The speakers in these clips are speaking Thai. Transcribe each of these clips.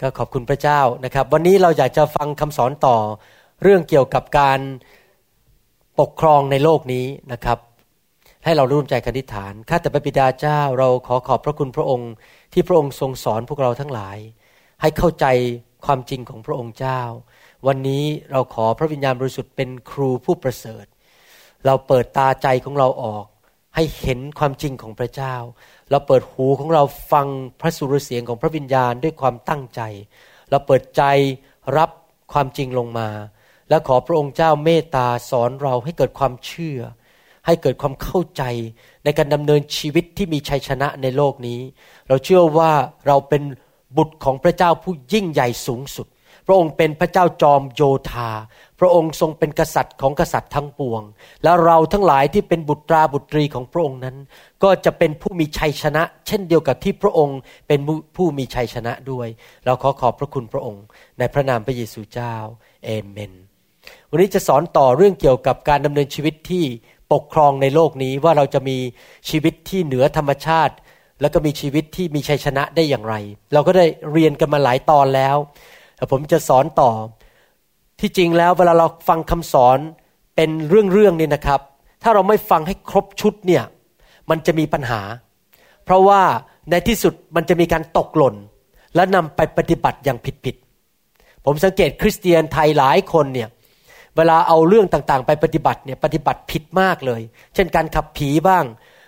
ก็ขอบคุณพระเจ้านะครับ วันนี้เราอยากจะฟังคำสอนต่อเรื่องเกี่ยวกับการปกครองในโลกนี้นะครับ ให้เราร่วมใจกันอธิษฐานข้าแต่พระบิดาเจ้าเราขอขอบพระคุณพระองค์ ที่พระองค์ทรงสอนพวกเราทั้งหลาย ให้เข้าใจความจริงของพระองค์เจ้า วันนี้เราขอพระวิญญาณบริสุทธิ์เป็นครูผู้ประเสริฐ เราเปิดตาใจของเราออก ให้เห็นความจริงของพระเจ้า เราเปิดหูของเราฟังพระสุรเสียงของพระวิญญาณด้วยความตั้งใจ เราเปิดใจรับความจริงลงมา และขอพระองค์เจ้าเมตตาสอนเราให้เกิดความเชื่อ ให้เกิดความเข้าใจในการดำเนินชีวิตที่มีชัยชนะในโลกนี้ เราเชื่อว่าเราเป็นบุตรของพระเจ้าผู้ยิ่งใหญ่สูงสุด พระองค์เป็นพระเจ้าจอมโยธา พระองค์ทรงเป็นกษัตริย์ของกษัตริย์ทั้งปวง และเราทั้งหลายที่เป็นบุตราบุตรีของพระองค์นั้น ก็จะเป็นผู้มีชัยชนะ เช่นเดียวกับที่พระองค์เป็นผู้มีชัยชนะด้วย เราขอขอบพระคุณพระองค์ในพระนามพระเยซูเจ้าเอเมน วันนี้จะสอนต่อเรื่องเกี่ยวกับการดำเนินชีวิตที่ปกครองในโลกนี้ว่าเราจะมีชีวิตที่เหนือธรรมชาติ แล้วก็มีชีวิตที่มีชัยชนะได้อย่างไร เราก็ได้เรียนกันมาหลายตอนแล้วแต่ผมจะสอนต่อ ที่จริงแล้วเวลาเราฟังคำสอนเป็นเรื่องๆนี่นะครับ ถ้าเราไม่ฟังให้ครบชุดเนี่ยมันจะมีปัญหา เพราะว่าในที่สุดมันจะมีการตกหล่น และนำไปปฏิบัติอย่างผิดๆผมสังเกตคริสเตียนไทยหลายคนเนี่ยเวลาเอาเรื่องต่างๆ ไปปฏิบัติเนี่ยปฏิบัติผิดมากเลย เช่นการขับผีบ้าง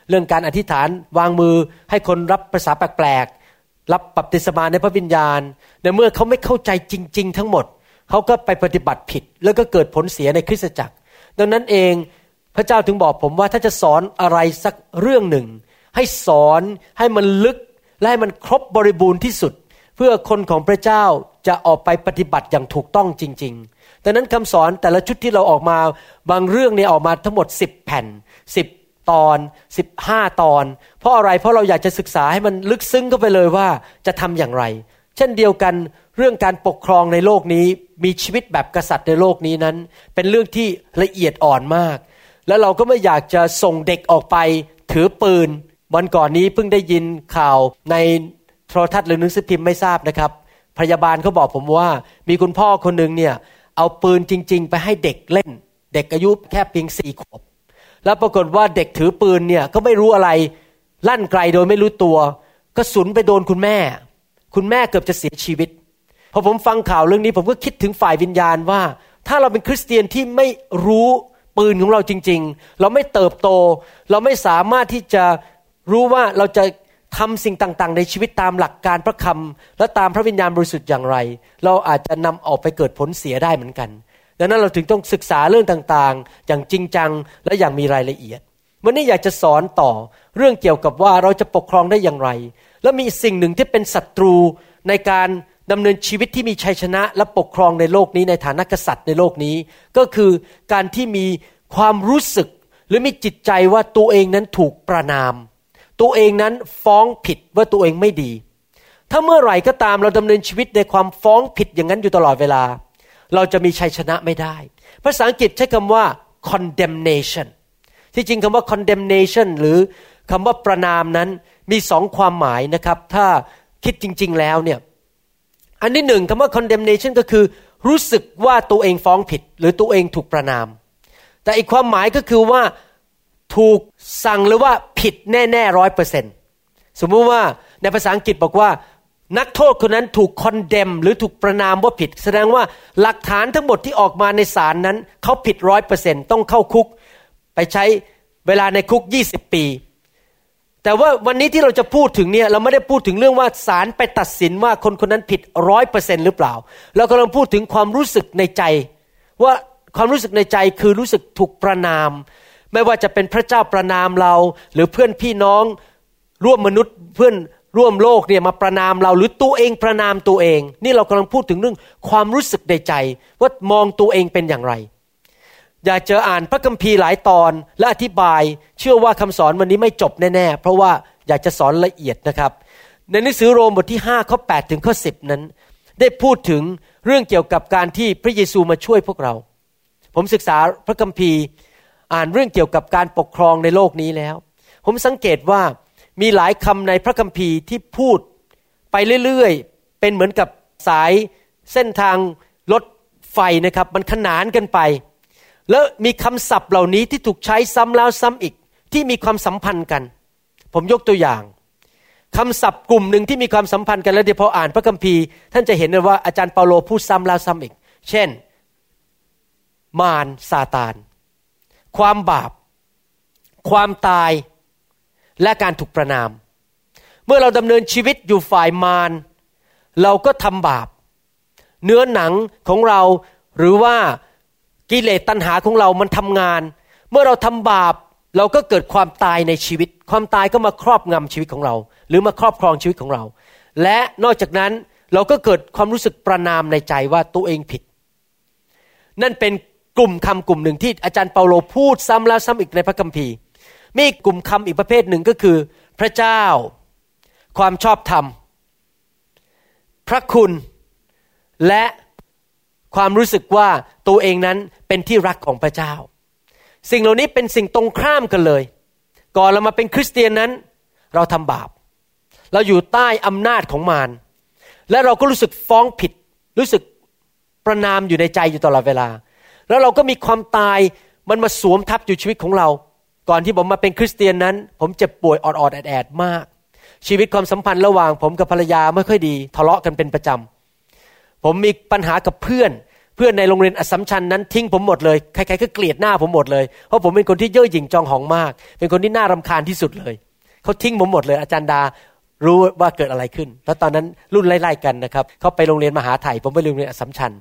เรื่องการอธิษฐานวางมือให้คนรับภาษาแปลกๆรับปับติศมาในพระวิญญาณในเมื่อเขาไม่เข้าใจจริง ๆ ทั้งหมด เขาก็ไปปฏิบัติผิด แล้วก็เกิดผลเสียในคริสตจักร ดังนั้นเองพระเจ้าถึงบอกผมว่าถ้าจะสอนอะไรสักเรื่องหนึ่ง ให้สอนให้มันลึกและให้มันครบบริบูรณ์ที่สุด เพื่อคนของพระเจ้าจะออกไปปฏิบัติอย่างถูกต้องจริง ๆ ดังนั้นคำสอนแต่ละชุดที่เราออกมาบางเรื่องเนี่ยออกมาทั้งหมด 10 แผ่น 10 ตอน 15 ตอน เพราะอะไรเพราะเราอยากจะศึกษาให้มันลึกซึ้งเข้าไปเลยว่าจะทำอย่างไร เช่นเดียวกันเรื่องการปกครองในโลกนี้มีชีวิตแบบกษัตริย์ในโลกนี้นั้น เป็นเรื่องที่ละเอียดอ่อนมาก แล้วเราก็ไม่อยากจะส่งเด็กออกไป ถือปืน วันก่อนนี้เพิ่งได้ยินข่าวในโทรทัศน์หรือหนังสือพิมพ์ไม่ทราบนะครับ พยาบาลเขาบอกผมว่า มีคุณพ่อคนหนึ่งเนี่ยเอาปืนจริง ๆ ไปให้เด็กเล่น เด็กอายุแค่เพียงสี่ขวบแล้วปรากฏว่าเด็กถือปืนเนี่ยก็ไม่รู้อะไรลั่นไกลโดยไม่รู้ตัวกระสุนไปโดนคุณแม่ คุณแม่เกือบจะเสียชีวิตพอผมฟังข่าวเรื่องนี้ ผมก็คิดถึงฝ่ายวิญญาณว่า ถ้าเราเป็นคริสเตียนที่ไม่รู้ปืนของเราจริง ๆ เราไม่เติบโต เราไม่สามารถที่จะรู้ว่าเราจะทำสิ่งต่างๆ ในชีวิตตามหลักการพระคำและตามพระวิญญาณบริสุทธิ์อย่างไร เราอาจจะนำออกไปเกิดผลเสียได้เหมือนกัน ดังนั้นเราถึงต้องศึกษาเรื่องต่างๆ อย่างจริงจังและอย่างมีรายละเอียด วันนี้อยากจะสอนต่อเรื่องเกี่ยวกับว่าเราจะปกครองได้อย่างไร และมีสิ่งหนึ่งที่เป็นศัตรูในการดำเนินชีวิตที่มีชัยชนะและปกครองในโลกนี้ในฐานะกษัตริย์ในโลกนี้ ก็คือการที่มีความรู้สึกหรือมีจิตใจว่าตัวเองนั้นถูกประนาม ตัวเองนั้นฟ้องผิดว่าตัวเองไม่ดี ถ้าเมื่อไหร่ก็ตามเราดำเนินชีวิตในความฟ้องผิดอย่างนั้นอยู่ตลอดเวลา เราจะมีชัยชนะไม่ได้ ภาษาอังกฤษใช้คำว่า condemnation ที่จริงคำว่า condemnation หรือคำว่าประนามนั้น มีสองความหมายนะครับ ถ้าคิดจริง ๆแล้วเนี่ย อันที่หนึ่งคำว่า condemnation ก็คือ รู้สึกว่าตัวเองฟ้องผิด หรือตัวเองถูกประนาม แต่อีกความหมายก็คือว่าถูกสั่งหรือว่าผิดแน่ๆร้อยเปอร์เซ็นสมมุติว่าในภาษาอังกฤษบอกว่า นักโทษคนนั้นถูกคอนเดมหรือถูกประนามว่าผิด แสดงว่าหลักฐานทั้งหมดที่ออกมาในศาลนั้นเขาผิดร้อยเปอร์เซ็นต้องเข้าคุก ไปใช้เวลาในคุกยี่สิบปี แต่ว่าวันนี้ที่เราจะพูดถึงเนี่ยเราไม่ได้พูดถึงเรื่องว่าศาลไปตัดสินว่าคนคนนั้นผิดร้อยเปอร์เซ็นหรือเปล่า เรากำลังพูดถึงความรู้สึกในใจ ว่าความรู้สึกในใจคือรู้สึกถูกประนาม ไม่ว่าจะเป็นพระเจ้าประนามเรา หรือเพื่อนพี่น้องร่วมมนุษย์เพื่อนร่วมโลกเนี่ยมาประนามเราหรือตัวเองประนามตัวเอง นี่เรากำลังพูดถึงเรื่องความรู้สึกในใจ ว่ามองตัวเองเป็นอย่างไร อยากจะอ่านพระคัมภีร์หลายตอนและอธิบาย เชื่อว่าคำสอนวันนี้ไม่จบแน่ๆ เพราะว่าอยากจะสอนละเอียดนะครับ ในหนังสือโรมบทที่5ข้อ8ถึงข้อ10 นั้น ได้พูดถึงเรื่องเกี่ยวกับการที่พระเยซูมาช่วยพวกเรา ผมศึกษาพระคัมภีร์อ่านเรื่องเกี่ยวกับการปกครองในโลกนี้แล้ว ผมสังเกตว่ามีหลายคำในพระคัมภีร์ที่พูดไปเรื่อยๆ เป็นเหมือนกับสายเส้นทางรถไฟนะครับ มันขนานกันไป แล้วมีคำศัพท์เหล่านี้ที่ถูกใช้ซ้ำแล้วซ้ำอีกที่มีความสัมพันธ์กัน ผมยกตัวอย่างคำศัพท์กลุ่มหนึ่งที่มีความสัมพันธ์กันแล้วเดี๋ยวพออ่านพระคัมภีร์ท่านจะเห็นว่าอาจารย์เปาโลพูดซ้ำแล้วซ้ำอีก เช่น มารซาตาน ความบาป ความตาย และการถูกประนาม เมื่อเราดำเนินชีวิตอยู่ฝ่ายมารเราก็ทำบาป เนื้อหนังของเราหรือว่า กิเลสตัณหาของเรามันทำงาน เมื่อเราทำบาปเราก็เกิดความตายในชีวิต ความตายก็มาครอบงำชีวิตของเรา หรือมาครอบครองชีวิตของเรา และนอกจากนั้นเราก็เกิดความรู้สึกประนามในใจว่าตัวเองผิด นั่นเป็นกลุ่มคำกลุ่มหนึ่งที่อาจารย์เปาโลพูดซ้ำแล้วซ้ำอีกในพระคัมภีร์ มีกลุ่มคำอีกประเภทหนึ่งก็คือ พระเจ้า ความชอบธรรม พระคุณและ ความรู้สึกว่าตัวเองนั้นเป็นที่รักของพระเจ้า สิ่งเหล่านี้เป็นสิ่งตรงข้ามกันเลย ก่อนเรามาเป็นคริสเตียนนั้น เราทำบาป เราอยู่ใต้อำนาจของมารและเราก็รู้สึกฟ้องผิด รู้สึกประนามอยู่ในใจอยู่ตลอดเวลา แล้วเราก็มีความตายมันมาสวมทับอยู่ชีวิตของเรา ก่อนที่ผมมาเป็นคริสเตียนนั้น ผมเจ็บป่วยออดๆแอดๆมาก ชีวิตความสัมพันธ์ระหว่างผมกับภรรยาไม่ค่อยดี ทะเลาะกันเป็นประจำ ผมมีปัญหากับเพื่อน เพื่อนในโรงเรียนอสัมชัญนั้นทิ้งผมหมดเลย ใครๆก็เกลียดหน้าผมหมดเลย เพราะผมเป็นคนที่เย่อหยิ่งจองหองมาก เป็นคนที่น่ารำคาญที่สุดเลย เขาทิ้งผมหมดเลย อาจารย์ดารู้ว่าเกิดอะไรขึ้น แล้วตอนนั้นรุ่นไล่ๆกันนะครับ เขาไปโรงเรียนมหาไทยผมไปโรงเรียนอสัมชัญ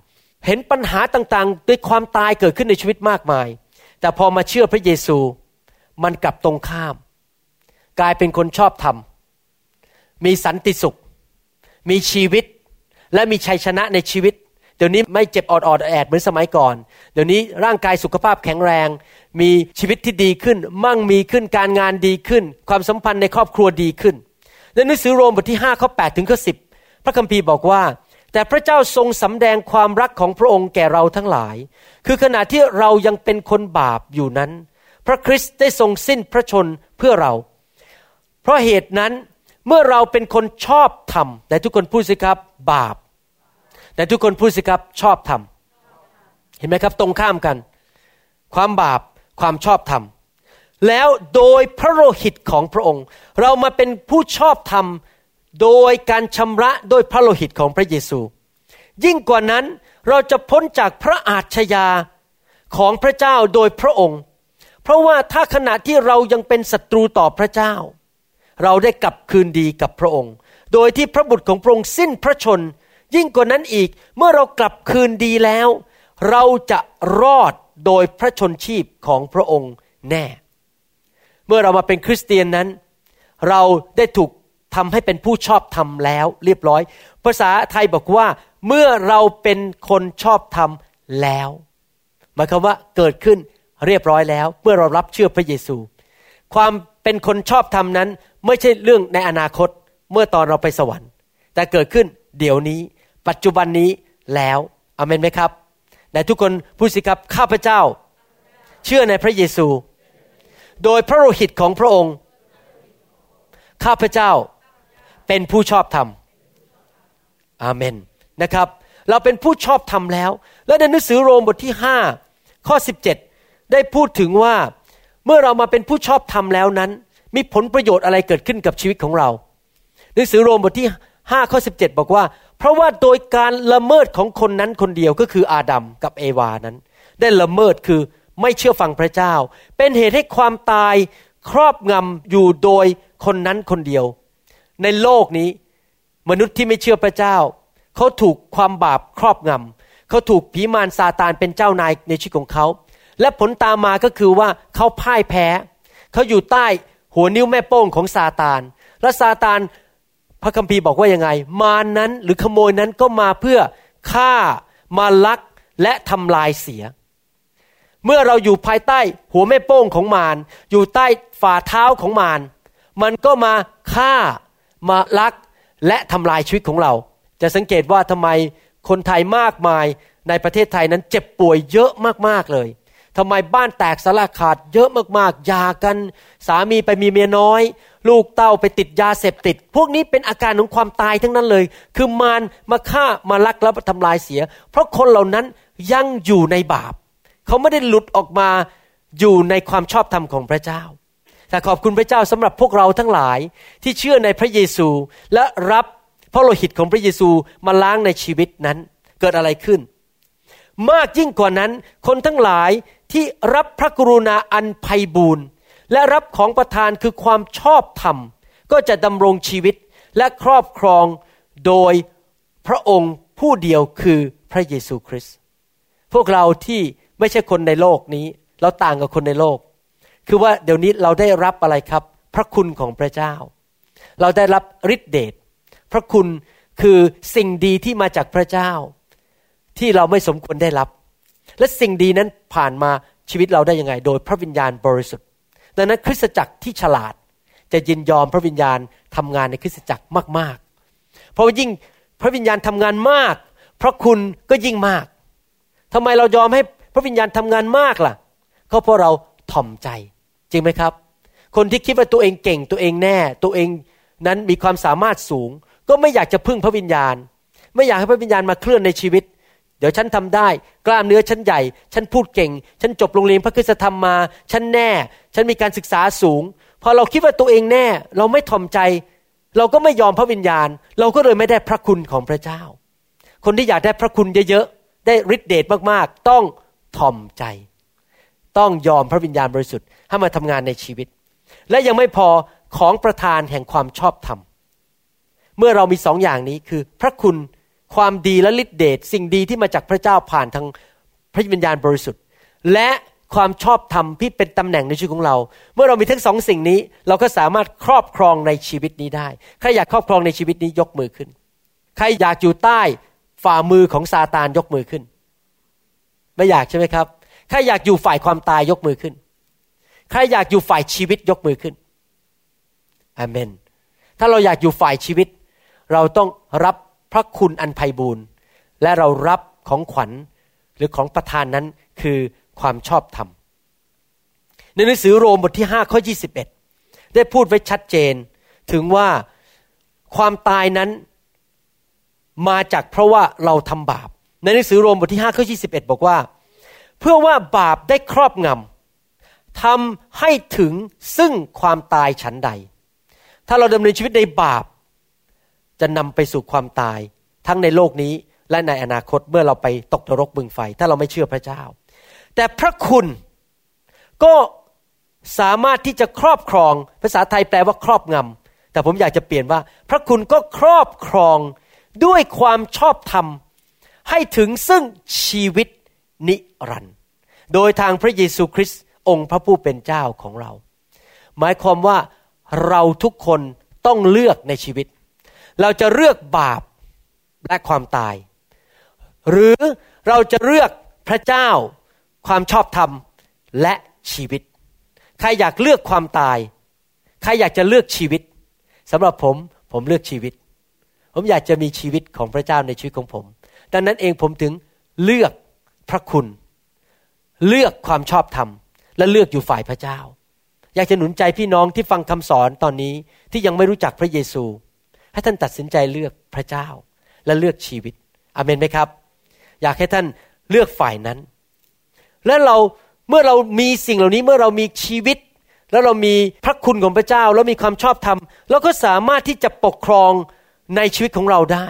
เห็นปัญหาต่างๆ ด้วยความตายเกิดขึ้นในชีวิตมากมาย แต่พอมาเชื่อพระเยซู มันกลับตรงข้าม กลายเป็นคนชอบธรรม มีสันติสุข มีชีวิต และมีชัยชนะในชีวิต เดี๋ยวนี้ไม่เจ็บออดออดแอดเหมือนสมัยก่อน เดี๋ยวนี้ร่างกายสุขภาพแข็งแรง มีชีวิตที่ดีขึ้น มั่งมีขึ้นการงานดีขึ้น ความสัมพันธ์ในครอบครัวดีขึ้นในหนังสือโรมบทที่5ข้อ8ถึงข้อ10 พระคัมภีร์บอกว่า แต่พระเจ้าทรงสำแดงความรักของพระองค์แก่เราทั้งหลาย คือขณะที่เรายังเป็นคนบาปอยู่นั้น พระคริสต์ได้ทรงสิ้นพระชนเพื่อเรา เพราะเหตุนั้น เมื่อเราเป็นคนชอบธรรมแต่ทุกคนพูดสิครับ บาป แต่ทุกคนพูดสิครับ ชอบธรรมเห็นไหมครับตรงข้ามกัน ความบาปความชอบธรรมแล้วโดยพระโลหิตของพระองค์ เรามาเป็นผู้ชอบธรรมโดยการชำระโดยพระโลหิตของพระเยซู ยิ่งกว่านั้นเราจะพ้นจากพระอาชญาของพระเจ้าโดยพระองค์ เพราะว่าถ้าขณะที่เรายังเป็นศัตรูต่อพระเจ้า เราได้กลับคืนดีกับพระองค์ โดยที่พระบุตรของพระองค์สิ้นพระชน ยิ่งกว่านั้นอีกเมื่อเรากลับคืนดีแล้ว เราจะรอดโดยพระชนชีพของพระองค์แน่ เมื่อเรามาเป็นคริสเตียนนั้น เราได้ถูกทำให้เป็นผู้ชอบธรรมแล้วเรียบร้อย ภาษาไทยบอกว่า เมื่อเราเป็นคนชอบธรรมแล้ว หมายความว่าเกิดขึ้นเรียบร้อยแล้ว เมื่อเรารับเชื่อพระเยซู ความเป็นคนชอบธรรมนั้น ไม่ใช่เรื่องในอนาคตเมื่อตอนเราไปสวรรค์ แต่เกิดขึ้นเดี๋ยวนี้ ปัจจุบันนี้แล้วอเมนไหมครับแต่ทุกคนพูดสิครับข้าพเจ้า เชื่อในพระเยซู โดยพระโลหิตของพระองค์ ข้าพเจ้าเป็นผู้ชอบธรรมอาเมนนะครับ เราเป็นผู้ชอบธรรมแล้ว และในหนังสือโรมบทที่ 5 ข้อ 17 ได้พูดถึงว่าเมื่อเรามาเป็นผู้ชอบธรรมแล้วนั้น มีผลประโยชน์อะไรเกิดขึ้นกับชีวิตของเราหนังสือโรมบทที่5ข้อ17 บอกว่า เพราะว่าโดยการละเมิดของคนนั้นคนเดียวก็คืออาดัมกับเอวานั้น ได้ละเมิดคือไม่เชื่อฟังพระเจ้า เป็นเหตุให้ความตายครอบงำอยู่โดยคนนั้นคนเดียว ในโลกนี้ มนุษย์ที่ไม่เชื่อพระเจ้า เขาถูกความบาปครอบงำเขาถูกผีมารซาตานเป็นเจ้านายในชีวิตของเขา และผลตามมาก็คือว่าเขาพ่ายแพ้ เขาอยู่ใต้ หัวนิ้วแม่โป้งของซาตาน และซาตานพระคัมภีร์บอกว่ายังไง มารนนั้นหรือขโมยนั้นก็มาเพื่อฆ่ามาลักและทำลายเสีย เมื่อเราอยู่ภายใต้หัวแม่โป้งของมาร อยู่ใต้ฝ่าเท้าของมาร มันก็มาฆ่ามาลักและทำลายชีวิตของเรา จะสังเกตว่าทำไมคนไทยมากมายในประเทศไทยนั้นเจ็บป่วยเยอะมากๆเลย ทำไมบ้านแตกสลาขาดเยอะมากๆยากัน สามีไปมีเมียน้อย ลูกเต้าไปติดยาเสพติด พวกนี้เป็นอาการของความตายทั้งนั้นเลย คือมารมาฆ่ามาลักแล้วทำลายเสีย เพราะคนเหล่านั้นยังอยู่ในบาป เขาไม่ได้หลุดออกมาอยู่ในความชอบธรรมของพระเจ้าแต่ขอบคุณพระเจ้าสำหรับพวกเราทั้งหลายที่เชื่อในพระเยซูและรับพระโลหิตของพระเยซูมาล้างในชีวิตนั้น เกิดอะไรขึ้น มากยิ่งกว่านั้นคนทั้งหลาย ที่รับพระกรุณาอันไพบูรณ์และรับของประทานคือความชอบธรรม ก็จะดำรงชีวิตและครอบครองโดยพระองค์ผู้เดียวคือพระเยซูคริสต์พวกเราที่ไม่ใช่คนในโลกนี้ เราต่างกับคนในโลก คือว่าเดี๋ยวนี้เราได้รับอะไรครับ พระคุณของพระเจ้า เราได้รับฤทธิเดชพระคุณคือสิ่งดีที่มาจากพระเจ้า ที่เราไม่สมควรได้รับ และสิ่งดีนั้นผ่านมาชีวิตเราได้ยังไง โดยพระวิญญาณบริสุทธิ์ ดังนั้นคริสตจักรที่ฉลาดจะยินยอมพระวิญญาณทำงานในคริสตจักรมาก ๆ เพราะยิ่งพระวิญญาณทำงานมาก พระคุณก็ยิ่งมากทำไมเรายอมให้พระวิญญาณทำงานมากล่ะ ก็เพราะเราถ่อมใจ จริงไหมครับ คนที่คิดว่าตัวเองเก่งตัวเองแน่ ตัวเองนั้นมีความสามารถสูง ก็ไม่อยากจะพึ่งพระวิญญาณ ไม่อยากให้พระวิญญาณมาเคลื่อนในชีวิต เดี๋ยวฉันทำได้ กล้ามเนื้อฉันใหญ่ ฉันพูดเก่ง ฉันจบโรงเรียนพระคุณธรรมมา ฉันแน่ ฉันมีการศึกษาสูง พอเราคิดว่าตัวเองแน่ เราไม่ถ่อมใจ เราก็ไม่ยอมพระวิญญาณ เราก็เลยไม่ได้พระคุณของพระเจ้า คนที่อยากได้พระคุณเยอะๆ ได้ฤทธิเดชมากๆ ต้องถ่อมใจ ต้องยอมพระวิญญาณบริสุทธิ์ให้มาทำงานในชีวิต และยังไม่พอของประธานแห่งความชอบธรรม เมื่อเรามีสองอย่างนี้คือพระคุณ ความดีและฤทธิเดชสิ่งดีที่มาจากพระเจ้าผ่านทางพระวิญญาณบริสุทธิ์ และความชอบธรรมที่เป็นตำแหน่งในชีวิตของเรา เมื่อเรามีทั้งสองสิ่งนี้ เราก็สามารถครอบครองในชีวิตนี้ได้ ใครอยากครอบครองในชีวิตนี้ยกมือขึ้น ใครอยากอยู่ใต้ฝ่ามือของซาตานยกมือขึ้น ไม่อยากใช่ไหมครับ ใครอยากอยู่ฝ่ายความตายยกมือขึ้น ใครอยากอยู่ฝ่ายชีวิตยกมือขึ้นอเมน ถ้าเราอยากอยู่ฝ่ายชีวิต เราต้องรับ พระคุณอันไพบูรณ์และเรารับของขวัญหรือของประทานนั้นคือความชอบธรรม ในหนังสือโรมบทที่5ข้อ21 ได้พูดไว้ชัดเจนถึงว่าความตายนั้นมาจากเพราะว่าเราทำบาป ในหนังสือโรมบทที่5ข้อ21 บอกว่า เพื่อว่าบาปได้ครอบงำทำให้ถึงซึ่งความตายฉันใด ถ้าเราดำเนินชีวิตในบาป จะนำไปสู่ความตาย ทั้งในโลกนี้และในอนาคตเมื่อเราไปตกนรกบึงไฟ ถ้าเราไม่เชื่อพระเจ้า แต่พระคุณก็สามารถที่จะครอบครอง ภาษาไทยแปลว่าครอบงำแต่ผมอยากจะเปลี่ยนว่า พระคุณก็ครอบครองด้วยความชอบธรรม ให้ถึงซึ่งชีวิตนิรันดร์โดยทางพระเยซูคริสต์องค์พระผู้เป็นเจ้าของเรา หมายความว่าเราทุกคนต้องเลือกในชีวิต เราจะเลือกบาปและความตาย หรือเราจะเลือกพระเจ้าความชอบธรรมและชีวิต ใครอยากเลือกความตาย ใครอยากจะเลือกชีวิตสำหรับผมผมเลือกชีวิต ผมอยากจะมีชีวิตของพระเจ้าในชีวิตของผม ดังนั้นเองผมถึงเลือกพระคุณ เลือกความชอบธรรม และเลือกอยู่ฝ่ายพระเจ้า อยากจะหนุนใจพี่น้องที่ฟังคำสอนตอนนี้ที่ยังไม่รู้จักพระเยซู ให้ท่านตัดสินใจเลือกพระเจ้า และเลือกชีวิตอเมนไหมครับ อยากให้ท่านเลือกฝ่ายนั้น และเราเมื่อเรามีสิ่งเหล่านี้เมื่อเรามีชีวิต แล้วเรามีพระคุณของพระเจ้า แล้วมีความชอบธรรมเราก็สามารถที่จะปกครองในชีวิตของเราได้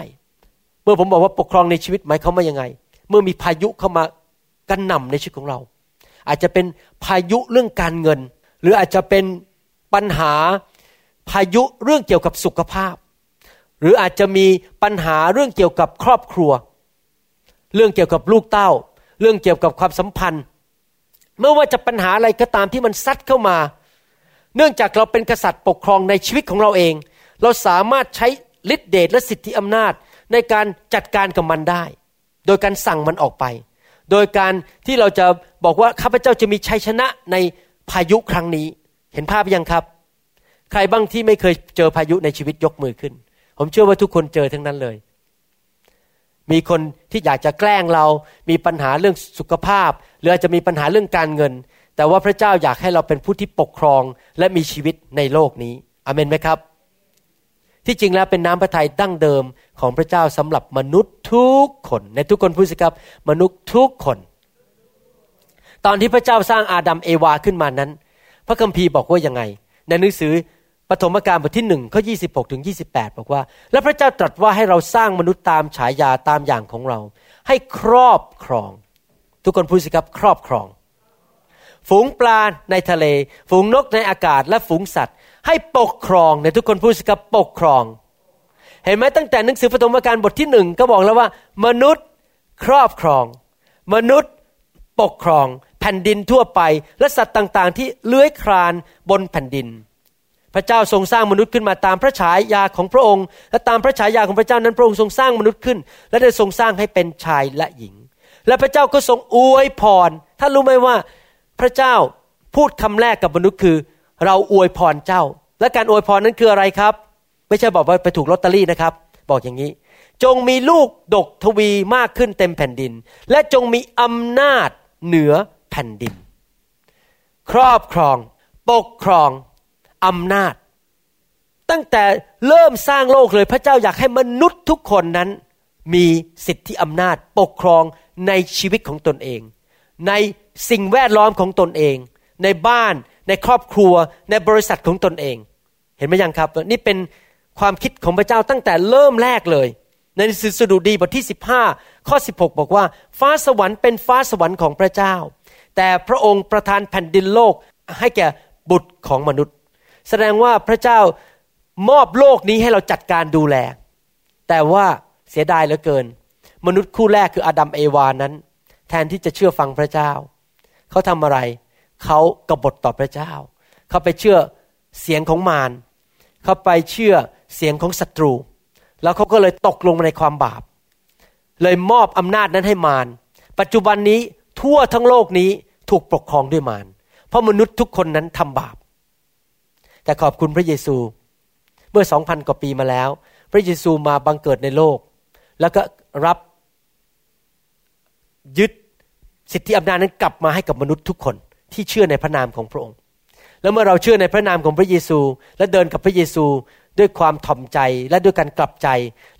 เมื่อผมบอกว่าปกครองในชีวิตหมายความว่ายังไง เมื่อมีพายุเข้ามากันหน่าในชีวิตของเรา อาจจะเป็นพายุเรื่องการเงิน หรืออาจจะเป็นปัญหาพายุเรื่องเกี่ยวกับสุขภาพ หรืออาจจะมีปัญหาเรื่องเกี่ยวกับครอบครัว เรื่องเกี่ยวกับลูกเต้า เรื่องเกี่ยวกับความสัมพันธ์เมื่อว่าจะปัญหาอะไรก็ตามที่มันซัดเข้ามา เนื่องจากเราเป็นกษัตริย์ปกครองในชีวิตของเราเอง เราสามารถใช้ฤทธิเดชและสิทธิอำนาจในการจัดการกับมันได้ โดยการสั่งมันออกไป โดยการที่เราจะบอกว่าข้าพเจ้าจะมีชัยชนะในพายุครั้งนี้ เห็นภาพยังครับ ใครบ้างที่ไม่เคยเจอพายุในชีวิตยกมือขึ้น ผมเชื่อว่าทุกคนเจอทั้งนั้นเลย มีคนที่อยากจะแกล้งเรา มีปัญหาเรื่องสุขภาพ หรืออาจจะมีปัญหาเรื่องการเงิน แต่ว่าพระเจ้าอยากให้เราเป็นผู้ที่ปกครองและมีชีวิตในโลกนี้อเมนไหมครับ ที่จริงแล้วเป็นน้ำพระทัยดั้งเดิมของพระเจ้าสำหรับมนุษย์ทุกคน ในทุกคนพูดสิครับ มนุษย์ทุกคน ตอนที่พระเจ้าสร้างอาดัมเอวาขึ้นมานั้น พระคัมภีร์บอกว่ายังไง ในหนังสือ ปฐมกาลบทที่หนึ่งข้อยี่สิบหกถึงยี่สิบอกว่า และพระเจ้าตรัสว่าให้เราสร้างมนุษย์ตามฉายาตามอย่างของเรา ให้ครอบครอง ทุกคนพูดสิครับครอบครอง ฝูงปลาในทะเล ฝูงนกในอากาศและฝูงสัตว์ ให้ปกครองในทุกคนพูดสิครับปกครอง เห็นไหมตั้งแต่หนังสือปฐมกาลบทที่หนึ่งก็บอกแล้วว่า มนุษย์ครอบครอง มนุษย์ปกครอง แผ่นดินทั่วไป และสัตว์ต่างๆ ที่เลื้อยคลานบนแผ่นดิน พระเจ้าทรงสร้างมนุษย์ขึ้นมาตามพระฉายาของพระองค์ และตามพระฉายาของพระเจ้านั้นพระองค์ทรงสร้างมนุษย์ขึ้น และได้ทรงสร้างให้เป็นชายและหญิง และพระเจ้าก็ทรงอวยพรท่านรู้ไหมว่า พระเจ้าพูดคำแรกกับมนุษย์คือ เราอวยพรเจ้า และการอวยพรนั้นคืออะไรครับ ไม่ใช่บอกว่าไปถูกลอตเตอรี่นะครับ บอกอย่างนี้ จงมีลูกดกทวีมากขึ้นเต็มแผ่นดิน และจงมีอำนาจเหนือแผ่นดิน ครอบครอง ปกครอง อำนาจ ตั้งแต่เริ่มสร้างโลกเลยพระเจ้าอยากให้มนุษย์ทุกคนนั้น มีสิทธิอำนาจปกครองในชีวิตของตนเอง ในสิ่งแวดล้อมของตนเอง ในบ้านในครอบครัวในบริษัทของตนเอง เห็นไหมยังครับ นี่เป็นความคิดของพระเจ้าตั้งแต่เริ่มแรกเลย ในสืสดุดีบทที่ 15 ข้อ 16 บอกว่า ฟ้าสวรรค์เป็นฟ้าสวรรค์ของพระเจ้า แต่พระองค์ประทานแผ่นดินโลกให้แก่บุตรของมนุษย์ แสดงว่าพระเจ้ามอบโลกนี้ให้เราจัดการดูแล แต่ว่าเสียดายเหลือเกิน มนุษย์คู่แรกคืออาดัมเอวานั้น แทนที่จะเชื่อฟังพระเจ้า เขาทำอะไร เขากบฏต่อพระเจ้า เขาไปเชื่อเสียงของมารเขาไปเชื่อเสียงของศัตรู แล้วเขาก็เลยตกลงในความบาป เลยมอบอำนาจนั้นให้มาร ปัจจุบันนี้ทั่วทั้งโลกนี้ถูกปกครองด้วยมาร เพราะมนุษย์ทุกคนนั้นทำบาป แต่ขอบคุณพระเยซู เมื่อสองพันกว่าปีมาแล้ว พระเยซูมาบังเกิดในโลก แล้วก็รับยึดสิทธิอำนาจนั้นกลับมาให้กับมนุษย์ทุกคนที่เชื่อในพระนามของพระองค์ แล้วเมื่อเราเชื่อในพระนามของพระเยซู และเดินกับพระเยซูด้วยความถ่อมใจและด้วยการกลับใจ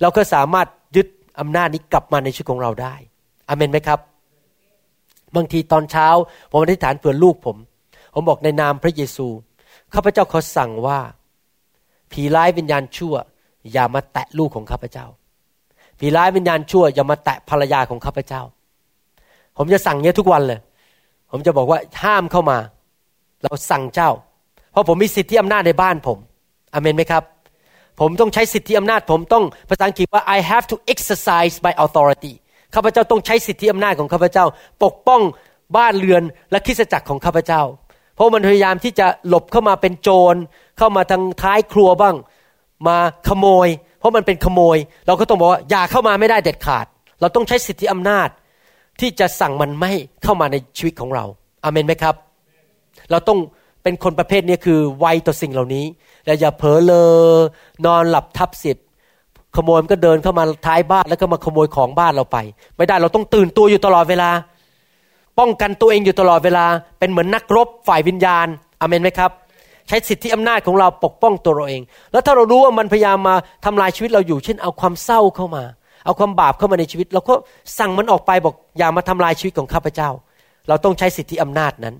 เราก็สามารถยึดอำนาจนี้กลับมาในชีวิตของเราได้อเมนไหมครับ บางทีตอนเช้าผมอธิษฐานเผื่อลูกผม ผมบอกในนามพระเยซู ข้าพเจ้าขอสั่งว่า ผีร้ายวิญญาณชั่ว อย่ามาแตะลูกของข้าพเจ้า ผีร้ายวิญญาณชั่ว อย่ามาแตะภรรยาของข้าพเจ้า ผมจะสั่งเนี้ยทุกวันเลย ผมจะบอกว่าห้ามเข้ามา เราสั่งเจ้า เพราะผมมีสิทธิอำนาจในบ้านผมอเมนไหมครับ ผมต้องใช้สิทธิอำนาจ ผมต้องภาษาอังกฤษว่า I have to exercise my authority ข้าพเจ้าต้องใช้สิทธิอำนาจของข้าพเจ้า ปกป้องบ้านเรือนและคริสตจักรของข้าพเจ้า ราะมันพยายามที่จะหลบเข้ามาเป็นโจร เข้ามาทางท้ายครัวบ้าง มาขโมย เพราะมันเป็นขโมย เราก็ต้องบอกว่าอย่าเข้ามาไม่ได้เด็ดขาด เราต้องใช้สิทธิอำนาจ ที่จะสั่งมันไม่เข้ามาในชีวิตของเราอาเมนไหมครับ เราต้องเป็นคนประเภทนี้คือไวต่อสิ่งเหล่านี้และอย่าเผลอเลอนอนหลับทับสิทธิ์ขโมยมันก็เดินเข้ามาท้ายบ้านแล้วก็มาขโมยของบ้านเราไป ไม่ได้เราต้องตื่นตัวอยู่ตลอดเวลา ป้องกันตัวเองอยู่ตลอดเวลา เป็นเหมือนนักรบฝ่ายวิญญาณอเมนไหมครับ ใช้สิทธิอำนาจของเราปกป้องตัวเราเอง แล้วถ้าเรารู้ว่ามันพยายามมาทำลายชีวิตเราอยู่ เช่น เอาความเศร้าเข้ามา เอาความบาปเข้ามาในชีวิต เราก็สั่งมันออกไปบอกอย่ามาทำลายชีวิตของข้าพเจ้า เราต้องใช้สิทธิอำนาจนั้น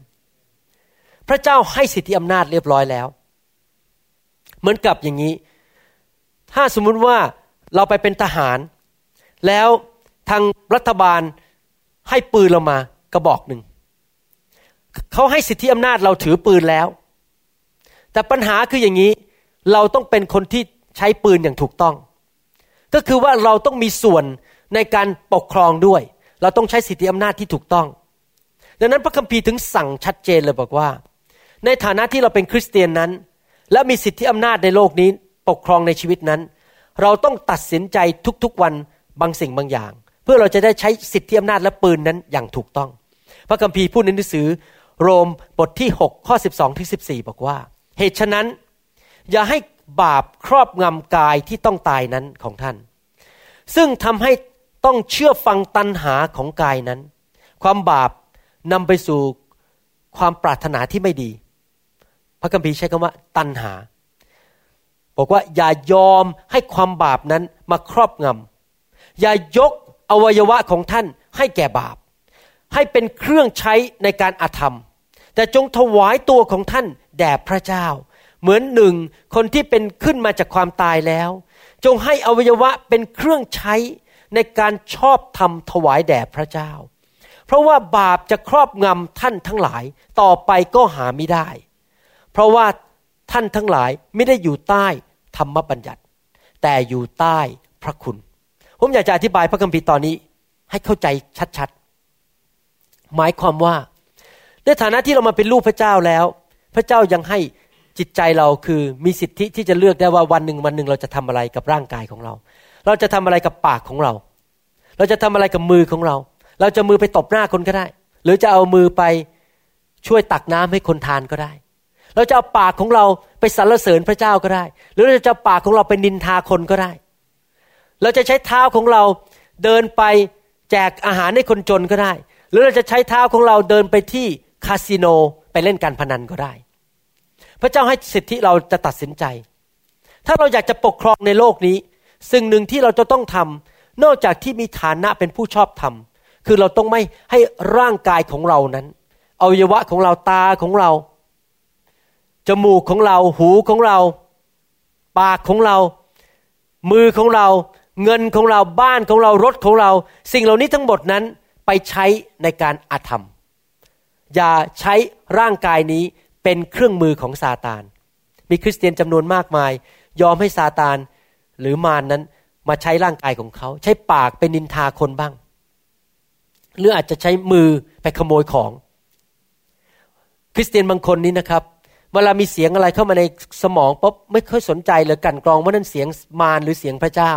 พระเจ้าให้สิทธิอำนาจเรียบร้อยแล้ว เหมือนกับอย่างนี้ ถ้าสมมุติว่าเราไปเป็นทหาร แล้วทางรัฐบาลให้ปืนเรามา กระบอกหนึ่งเขาให้สิทธิอำนาจเราถือปืนแล้ว แต่ปัญหาคืออย่างนี้ เราต้องเป็นคนที่ใช้ปืนอย่างถูกต้อง ก็คือว่าเราต้องมีส่วนในการปกครองด้วย เราต้องใช้สิทธิอำนาจที่ถูกต้อง ดังนั้นพระคัมภีร์ถึงสั่งชัดเจนเลยบอกว่า ในฐานะที่เราเป็นคริสเตียนนั้น และมีสิทธิอำนาจในโลกนี้ปกครองในชีวิตนั้น เราต้องตัดสินใจทุกๆวันบางสิ่งบางอย่าง เพื่อเราจะได้ใช้สิทธิอำนาจและปืนนั้นอย่างถูกต้อง พระคัมภีร์พูดในหนังสือโรมบทที่ 6 ข้อ 12ถึง14 บอกว่า เหตุฉะนั้น อย่าให้บาปครอบงำกายที่ต้องตายนั้นของท่าน ซึ่งทำให้ต้องเชื่อฟังตันหาของกายนั้น ความบาปนำไปสู่ความปรารถนาที่ไม่ดี พระคัมภีร์ใช้คำว่าตันหา บอกว่าอย่ายอมให้ความบาปนั้นมาครอบงำอย่ายกอวัยวะของท่านให้แก่บาป ให้เป็นเครื่องใช้ในการอาธรรม แต่จงถวายตัวของท่านแด่พระเจ้า เหมือนหนึ่งคนที่เป็นขึ้นมาจากความตายแล้ว จงให้อวัยวะเป็นเครื่องใช้ในการชอบธรรมถวายแด่พระเจ้า เพราะว่าบาปจะครอบงำท่านทั้งหลายต่อไปก็หาไม่ได้ เพราะว่าท่านทั้งหลายไม่ได้อยู่ใต้ธรรมบัญญัติ แต่อยู่ใต้พระคุณ ผมอยากจะอธิบายพระคัมภีร์ตอนนี้ ให้เข้าใจชัดๆ หมายความว่า ในฐานะที่เรามาเป็นลูกพระเจ้าแล้ว พระเจ้ายังให้จิตใจเราคือมีสิทธิที่จะเลือกได้ว่าวันหนึ่งวันหนึ่งเราจะทำอะไรกับร่างกายของเรา เราจะทำอะไรกับปากของเรา เราจะทำอะไรกับมือของเรา เราจะมือไปตบหน้าคนก็ได้ หรือจะเอามือไปช่วยตักน้ำให้คนทานก็ได้ เราจะเอาปากของเราไปสรรเสริญพระเจ้าก็ได้ หรือเราจะปากของเราไปนินทาคนก็ได้ เราจะใช้เท้าของเราเดินไปแจกอาหารให้คนจนก็ได้ หรือเราจะใช้เท้าของเราเดินไปที่คาสิโนไปเล่นการพนันก็ได้ พระเจ้าให้สิทธิเราจะตัดสินใจ ถ้าเราอยากจะปกครองในโลกนี้ สิ่งหนึ่งที่เราจะต้องทำนอกจากที่มีฐานะเป็นผู้ชอบทำคือเราต้องไม่ให้ร่างกายของเรานั้นอวัยวะของเราตาของเรา จมูกของเรา หูของเรา ปากของเรา มือของเรา เงินของเรา บ้านของเรา รถของเรา สิ่งเหล่านี้ทั้งหมดนั้น ไปใช้ในการอาธรรม อย่าใช้ร่างกายนี้เป็นเครื่องมือของซาตาน มีคริสเตียนจำนวนมากมาย ยอมให้ซาตานหรือมารนนั้นมาใช้ร่างกายของเขา ใช้ปากเป็นนินทาคนบ้าง หรืออาจจะใช้มือไปขโมยของ คริสเตียนบางคนนี้นะครับเวลามีเสียงอะไรเข้ามาในสมองปุ๊บไม่ค่อยสนใจเลยกันกรองว่านั่นเสียงมารหรือเสียงพระเจ้า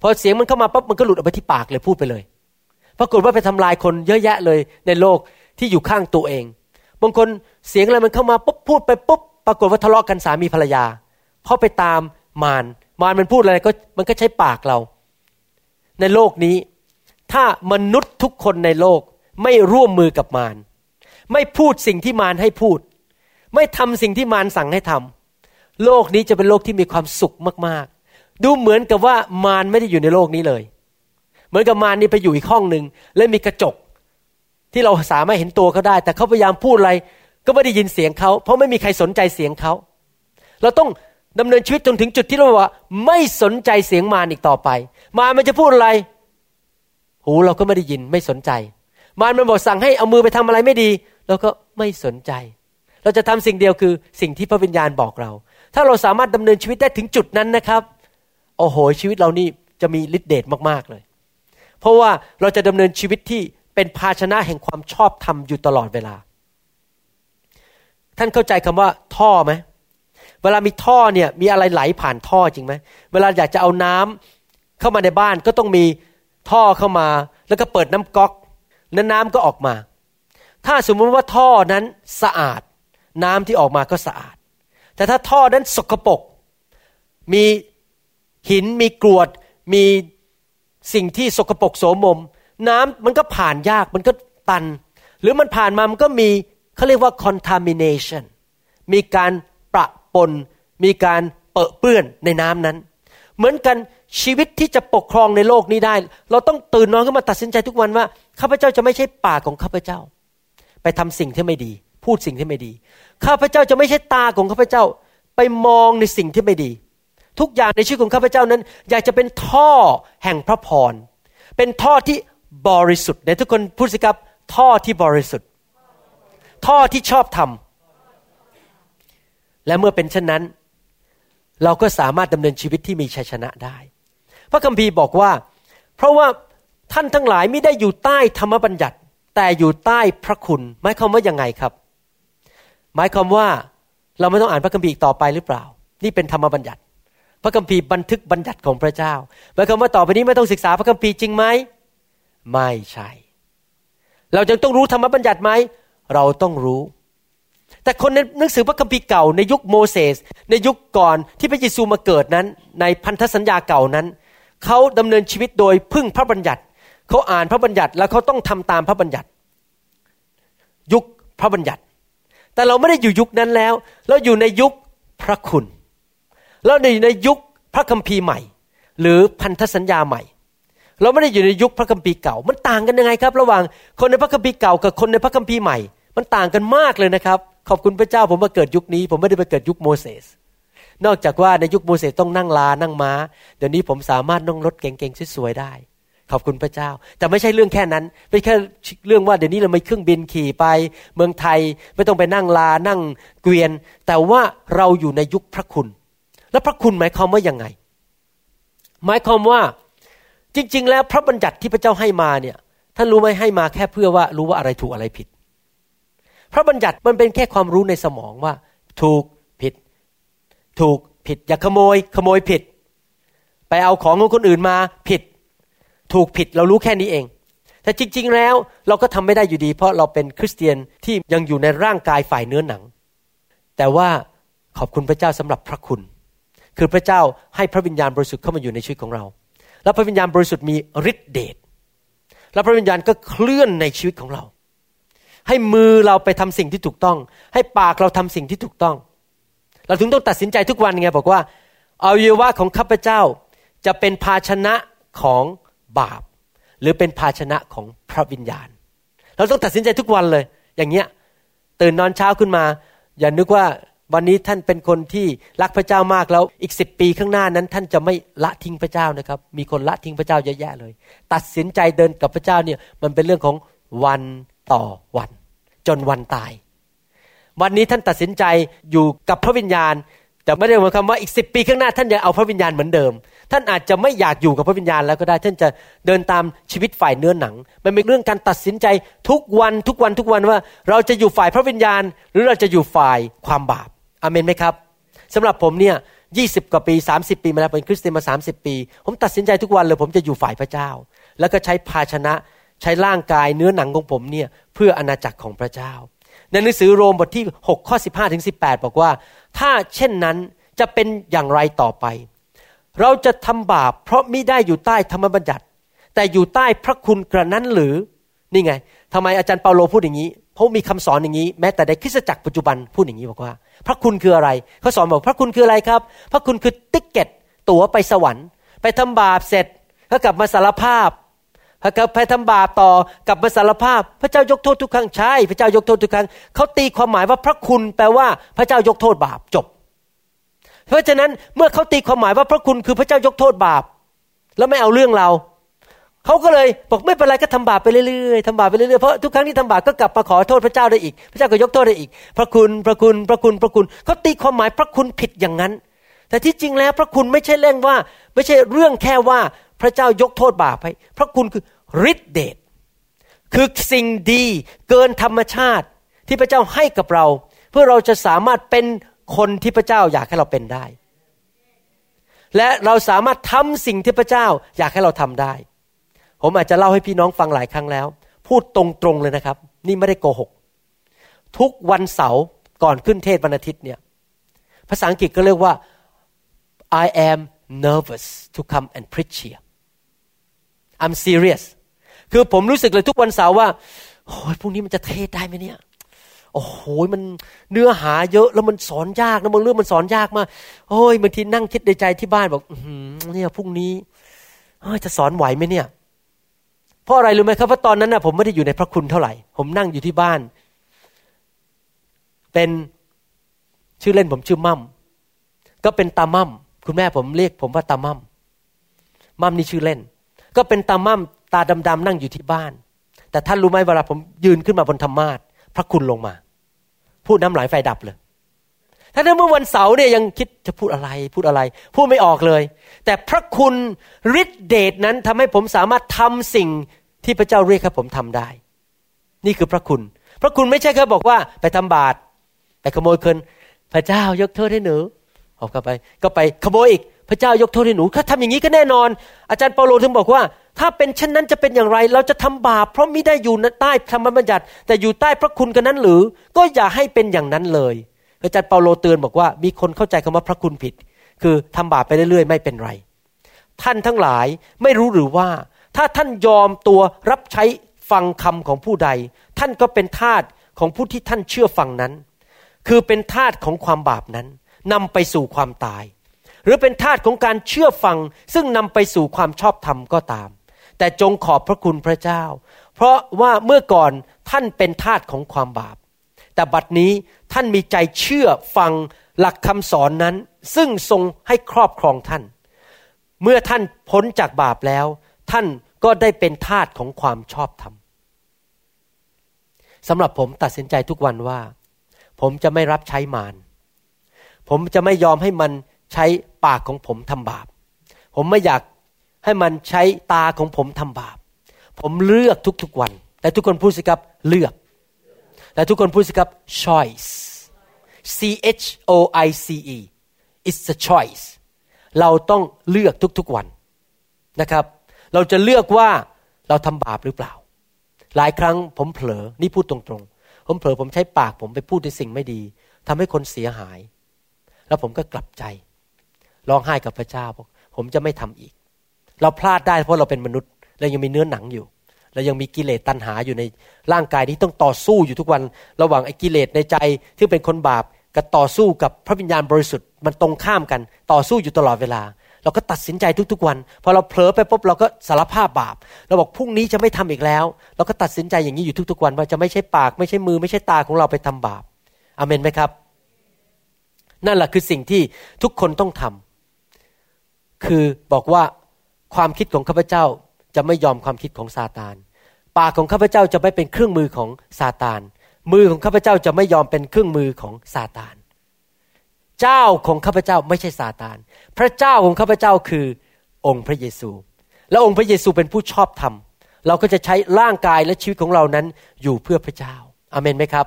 พอเสียงมันเข้ามาปุ๊บมันก็หลุดออกไปที่ปากเลยพูดไปเลย ปรากฏว่าไปทำลายคนเยอะแยะเลยในโลกที่อยู่ข้างตัวเอง บางคนเสียงอะไรมันเข้ามาปุ๊บพูดไปปุ๊บปรากฏว่าทะเลาะกันสามีภรรยา เพราะไปตามมารมารมันพูดอะไรก็มันก็ใช้ปากเรา ในโลกนี้ ถ้ามนุษย์ทุกคนในโลกไม่ร่วมมือกับมารไม่พูดสิ่งที่มารให้พูด ไม่ทำสิ่งที่มารสั่งให้ทำโลกนี้จะเป็นโลกที่มีความสุขมากๆ ดูเหมือนกับว่ามารไม่ได้อยู่ในโลกนี้เลย เหมือนกับมารนี่ไปอยู่อีกห้องหนึ่งและมีกระจก ที่เราสามารถเห็นตัวเขาได้ แต่เขาพยายามพูดอะไรก็ไม่ได้ยินเสียงเขา เพราะไม่มีใครสนใจเสียงเขา เราต้องดำเนินชีวิตจนถึงจุดที่เราว่า ไม่สนใจเสียงมารอีกต่อไป มารมันจะพูดอะไร หูเราก็ไม่ได้ยินไม่สนใจ มารมันบอกสั่งให้เอามือไปทำอะไรไม่ดีเราก็ไม่สนใจ เราจะทำสิ่งเดียวคือสิ่งที่พระวิญญาณบอกเรา ถ้าเราสามารถดำเนินชีวิตได้ถึงจุดนั้นนะครับ โอ้โหชีวิตเรานี่จะมีฤทธิเดชมากๆเลย เพราะว่าเราจะดำเนินชีวิตที่เป็นภาชนะแห่งความชอบธรรมอยู่ตลอดเวลา ท่านเข้าใจคำว่าท่อไหมเวลามีท่อเนี่ยมีอะไรไหลผ่านท่อจริงไหมเวลาอยากจะเอาน้ำเข้ามาในบ้านก็ต้องมีท่อเข้ามา แล้วก็เปิดน้ำก๊อกแล้วน้ำก็ออกมา ถ้าสมมติว่าท่อนั้นสะอาด น้ำที่ออกมาก็สะอาด แต่ถ้าท่อนั้นสกปรกมีหินมีกรวดมี สิ่งที่สกปรกโสมม น้ำมันก็ผ่านยากมันก็ตัน หรือมันผ่านมามันก็มีเขาเรียกว่า contamination มีการประปน มีการเปะเปื้อนในน้ำนั้น เหมือนกันชีวิตที่จะปกครองในโลกนี้ได้ เราต้องตื่นนอนขึ้นมาตัดสินใจทุกวันว่าข้าพเจ้าจะไม่ใช่ปากของข้าพเจ้า ไปทำสิ่งที่ไม่ดี พูดสิ่งที่ไม่ดี ข้าพเจ้าจะไม่ใช่ตาของข้าพเจ้า ไปมองในสิ่งที่ไม่ดี ทุกอย่างในชีวิตของข้าพเจ้านั้น อยากจะเป็นท่อแห่งพระพร เป็นท่อที่บริสุทธิ์ในทุกคนพูดสิครับ ท่อที่บริสุทธิ์ ท่อที่ชอบทำและเมื่อเป็นเช่นนั้น เราก็สามารถดำเนินชีวิตที่มีชัยชนะได้ พระคัมภีร์บอกว่า เพราะว่าท่านทั้งหลายไม่ได้อยู่ใต้ธรรมบัญญัติ แต่อยู่ใต้พระคุณ หมายความว่ายังไงครับ หมายความว่าเราไม่ต้องอ่านพระคัมภีร์ต่อไปหรือเปล่า นี่เป็นธรรมบัญญัติ พระคัมภีร์บันทึกบัญญัติของพระเจ้าหมายความว่าต่อไปนี้ไม่ต้องศึกษาพระคัมภีร์จริงไหมไม่ใช่ เราจึงต้องรู้ธรรมบัญญัติไหมเราต้องรู้ แต่คนในหนังสือพระคัมภีร์เก่าในยุคโมเสสในยุคก่อนที่พระเยซูมาเกิดนั้น ในพันธสัญญาเก่านั้นเขาดำเนินชีวิตโดยพึ่งพระบัญญัติเขาอ่านพระบัญญัติแล้วเขาต้องทำตามพระบัญญัติ ยุคพระบัญญัติ แต่เราไม่ได้อยู่ยุคนั้นแล้ว เราอยู่ในยุคพระคุณ เราอยู่ในยุคพระคัมภีร์ใหม่ หรือพันธสัญญาใหม่ เราไม่ได้อยู่ในยุคพระคัมภีร์เก่า มันต่างกันยังไงครับ ระหว่างคนในพระคัมภีร์เก่ากับคนในพระคัมภีร์ใหม่ มันต่างกันมากเลยนะครับ ขอบคุณพระเจ้าผมมาเกิดยุคนี้ ผมไม่ได้ไปเกิดยุคโมเสสนอกจากว่าในยุคโมเสสต้องนั่งลานั่งม้า เดี๋ยวนี้ผมสามารถนั่งรถเก่งๆสวยๆได้ ขอบคุณพระเจ้า แต่ไม่ใช่เรื่องแค่นั้น ไม่แค่เรื่องว่าเดี๋ยวนี้เราไม่เครื่องบินขี่ไป เมืองไทยไม่ต้องไปนั่งลานั่งเกวียน แต่ว่าเราอยู่ในยุคพระคุณ แล้วพระคุณหมายความว่ายังไง หมายความว่าจริง ๆ แล้วพระบัญญัติที่พระเจ้าให้มาเนี่ย ท่านรู้ไหมให้มาแค่เพื่อว่ารู้ว่าอะไรถูกอะไรผิด พระบัญญัติมันเป็นแค่ความรู้ในสมองว่า ถูกผิด ถูกผิด อย่าขโมย ขโมยผิด ไปเอาของของคนอื่นมาผิด ถูกผิดเรารู้แค่นี้เอง แต่จริง ๆ แล้วเราก็ทำไม่ได้อยู่ดี เพราะเราเป็นคริสเตียนที่ยังอยู่ในร่างกายฝ่ายเนื้อหนัง แต่ว่าขอบคุณพระเจ้าสำหรับพระคุณ คือพระเจ้าให้พระวิญญาณบริสุทธิ์เข้ามาอยู่ในชีวิตของเรา แล้วพระวิญญาณบริสุทธิ์มีฤทธิเดชแล้วพระวิญญาณก็เคลื่อนในชีวิตของเรา ให้มือเราไปทำสิ่งที่ถูกต้อง ให้ปากเราทำสิ่งที่ถูกต้อง เราถึงต้องตัดสินใจทุกวันไงบอกว่าอวัยวะของข้าพเจ้าจะเป็นภาชนะของบาป หรือเป็นภาชนะของพระวิญญาณ เราต้องตัดสินใจทุกวันเลย อย่างเงี้ยตื่นนอนเช้าขึ้นมา อย่านึกว่า วันนี้ท่านเป็นคนที่รักพระเจ้ามากแล้วอีกสิบปีข้างหน้านั้น ท่านจะไม่ละทิ้งพระเจ้านะครับ มีคนละทิ้งพระเจ้าเยอะแยะเลย ตัดสินใจเดินกับพระเจ้าเนี่ยมันเป็นเรื่องของวันต่อวัน จนวันตาย วันนี้ท่านตัดสินใจอยู่กับพระวิญญาณ แต่ไม่ได้หมายความว่าอีกสิปีข้างหน้า ท่านจะเอาพระวิญญาณเหมือนเดิม ท่านอาจจะไม่อยากอยู่กับพระวิญญาณแล้วก็ได้ ท่านจะเดินตามชีวิตฝ่ายเนื้อหนัง มันเป็นเรื่องการตัดสินใจทุกวันทุกวันทุกวันว่า เราจะอยู่ฝ่ายพระวิญญาณ หรือเราจะอยู่ฝ่ายความบาป อเมนไหมครับสำหรับผมเนี่ยยี่สิบกว่าปี30ปีมาแล้วเป็นคริสเตียนมา30ปี ผมตัดสินใจทุกวันเลย ผมจะอยู่ฝ่ายพระเจ้า แล้วก็ใช้ภาชนะใช้ร่างกายเนื้อหนังของผมเนี่ยเพื่ออนาจักรของพระเจ้า ในหนังสือโรมบทที่6ข้อ15ถึง18บอกว่า ถ้าเช่นนั้นจะเป็นอย่างไรต่อไป เราจะทำบาปเพราะมิได้อยู่ใต้ธรรมบัญญัติ แต่อยู่ใต้พระคุณกระนั้นหรือนี่ไงทำไมอาจารย์เปาโลพูดอย่างนี้ ราะมีคำสอนอย่างนี้ แม้แต่ในคริสตจักรปัจจุบันพูดอย่างนี้บอกว่า พระคุณคืออะไรเขาสอนบอกพระคุณคืออะไรครับ พระคุณคือติ๊กเก็ตตั๋วไปสวรรค์ ไปทำบาปเสร็จก็กลับมาสารภาพถ้าเกิดไปทำบาปต่อกลับมาสารภาพ พระเจ้ายกโทษทุกครั้งใช่ พระเจ้ายกโทษทุกครั้งเขาตีความหมายว่าพระคุณแปลว่าพระเจ้ายกโทษบาปจบ เพราะฉะนั้นเมื่อเขาตีความหมายว่าพระคุณคือพระเจ้ายกโทษบาป แล้วไม่เอาเรื่องเรา เขาก็เลยบอกไม่เป็นไรก็ทำบาปไปเรื่อยๆทำบาปไปเรื่อยๆเพราะทุกครั้งที่ทำบาปก็กลับมาขอโทษพระเจ้าได้อีก พระเจ้าก็ยกโทษได้อีก พระคุณพระคุณพระคุณพระคุณเขาตีความหมายพระคุณผิดอย่างนั้น แต่ที่จริงแล้วพระคุณไม่ใช่เรื่องว่า ไม่ใช่เรื่องแค่ว่าพระเจ้ายกโทษบาปให้พระคุณคือฤทธิเดชคือสิ่งดีเกินธรรมชาติที่พระเจ้าให้กับเรา เพื่อเราจะสามารถเป็นคนที่พระเจ้าอยากให้เราเป็นได้ และเราสามารถทำสิ่งที่พระเจ้าอยากให้เราทำได้ ผมอาจจะเล่าให้พี่น้องฟังหลายครั้งแล้ว พูดตรงๆเลยนะครับ นี่ไม่ได้โกหก ทุกวันเสาร์ก่อนขึ้นเทศวันอาทิตย์เนี่ย ภาษาอังกฤษก็เรียกว่า I am nervous to come and preach here I'm serious คือผมรู้สึกเลยทุกวันเสาร์ว่าโอ้ยพรุ่งนี้มันจะเทศได้ไหมเนี่ย โอ้โหมันเนื้อหาเยอะแล้วมันสอนยากนะบางเรื่องมันสอนยากมากโอ้ยบางทีนั่งคิดในใจที่บ้านบอกเนี่ยพรุ่งนี้จะสอนไหวไหมเนี่ย ราะอะไรรู้ไหมครับเพราตอนนั้นนะผมไม่ได้อยู่ในพระคุณเท่าไหร่ ผมนั่งอยู่ที่บ้าน เป็นชื่อเล่นผมชื่อมั่มก็เป็นตามั่มคุณแม่ผมเรียกผมว่าตามั่มมั่มนี่ชื่อเล่น ก็เป็นตาม่ำตาดำๆนั่งอยู่ที่บ้าน แต่ท่านรู้ไหมเวลาผมยืนขึ้นมาบนธรรมาทพระคุณลงมา พูดน้ำไหลไฟดับเลยถ้าเมื่อวันเสาร์เนี่ยยังคิดจะพูดอะไรพูดอะไร พูดไม่ออกเลย แต่พระคุณฤทธิเดชนั้นทำให้ผมสามารถทำสิ่ง ที่พระเจ้าเรียกให้ผมทำได้ นี่คือพระคุณ พระคุณไม่ใช่แค่บอกว่าไปทำบาปไปขโมยคนพระเจ้ายกโทษให้หนูออกก็ไป ก็ไปขโมยอีกพระเจ้ายกโทษให้หนูถ้าทำอย่างนี้ก็แน่นอน อาจารย์เปาโลถึงบอกว่า ถ้าเป็นเช่นนั้นจะเป็นอย่างไร เราจะทำบาปเพราะมิได้อยู่ใต้ธรรมบัญญัติ แต่อยู่ใต้พระคุณกันนั้นหรือ ก็อย่าให้เป็นอย่างนั้นเลยอาจารย์เปาโลเตือนบอกว่ามีคนเข้าใจคำว่าพระคุณผิด คือทำบาปไปเรื่อยๆ ไม่เป็นไร ท่านทั้งหลายไม่รู้หรือว่า ถ้าท่านยอมตัวรับใช้ฟังคำของผู้ใด ท่านก็เป็นทาสของผู้ที่ท่านเชื่อฟังนั้น คือเป็นทาสของความบาปนั้นนำไปสู่ความตาย หรือเป็นทาสของการเชื่อฟัง ซึ่งนำไปสู่ความชอบธรรมก็ตาม แต่จงขอบพระคุณพระเจ้า เพราะว่าเมื่อก่อนท่านเป็นทาสของความบาป แต่บัดนี้ท่านมีใจเชื่อฟังหลักคำสอนนั้น ซึ่งทรงให้ครอบครองท่าน เมื่อท่านพ้นจากบาปแล้ว ท่านก็ได้เป็นทาสของความชอบธรรมสำหรับผมตัดสินใจทุกวันว่า ผมจะไม่รับใช้มารผมจะไม่ยอมให้มันใช้ปากของผมทำบาป ผมไม่อยากให้มันใช้ตาของผมทำบาป ผมเลือกทุกๆวัน แต่ทุกคนพูดสิครับเลือก แต่ทุกคนพูดสิครับ choice C H O I C E it's a choice เราต้องเลือกทุกๆวันนะครับ เราจะเลือกว่าเราทำบาปหรือเปล่า หลายครั้งผมเผลอนี่พูดตรงๆ ผมเผลอผมใช้ปากผมไปพูดในสิ่งไม่ดีทำให้คนเสียหาย แล้วผมก็กลับใจร้องไห้กับพระเจ้าบอกผมจะไม่ทำอีก เราพลาดได้เพราะเราเป็นมนุษย์เรายังมีเนื้อหนังอยู่เรายังมีกิเลสตัณหาอยู่ในร่างกายนี้ต้องต่อสู้อยู่ทุกวัน ระหว่างไอ้กิเลสในใจที่เป็นคนบาปกับต่อสู้กับพระวิญญาณบริสุทธิ์มันตรงข้ามกัน ต่อสู้อยู่ตลอดเวลา เราก็ตัดสินใจทุกๆวัน พอเราเผลอไปปุ๊บเราก็สารภาพบาป เราบอกพรุ่งนี้จะไม่ทำอีกแล้ว เราก็ตัดสินใจอย่างนี้อยู่ทุกๆวัน ว่าจะไม่ใช่ปากไม่ใช่มือไม่ใช่ตาของเราไปทำบาปอเมนไหมครับ นั่นแหละคือสิ่งที่ทุกคนต้องทำคือบอกว่าความคิดของข้าพเจ้าจะไม่ยอมความคิดของซาตาน ปากของข้าพเจ้าจะไม่เป็นเครื่องมือของซาตาน มือของข้าพเจ้าจะไม่ยอมเป็นเครื่องมือของซาตาน เจ้าของข้าพเจ้าไม่ใช่ซาตาน พระเจ้าของข้าพเจ้าคือองค์พระเยซู และองค์พระเยซูเป็นผู้ชอบธรรม เราก็จะใช้ร่างกายและชีวิตของเรานั้นอยู่เพื่อพระเจ้า อาเมนไหมครับ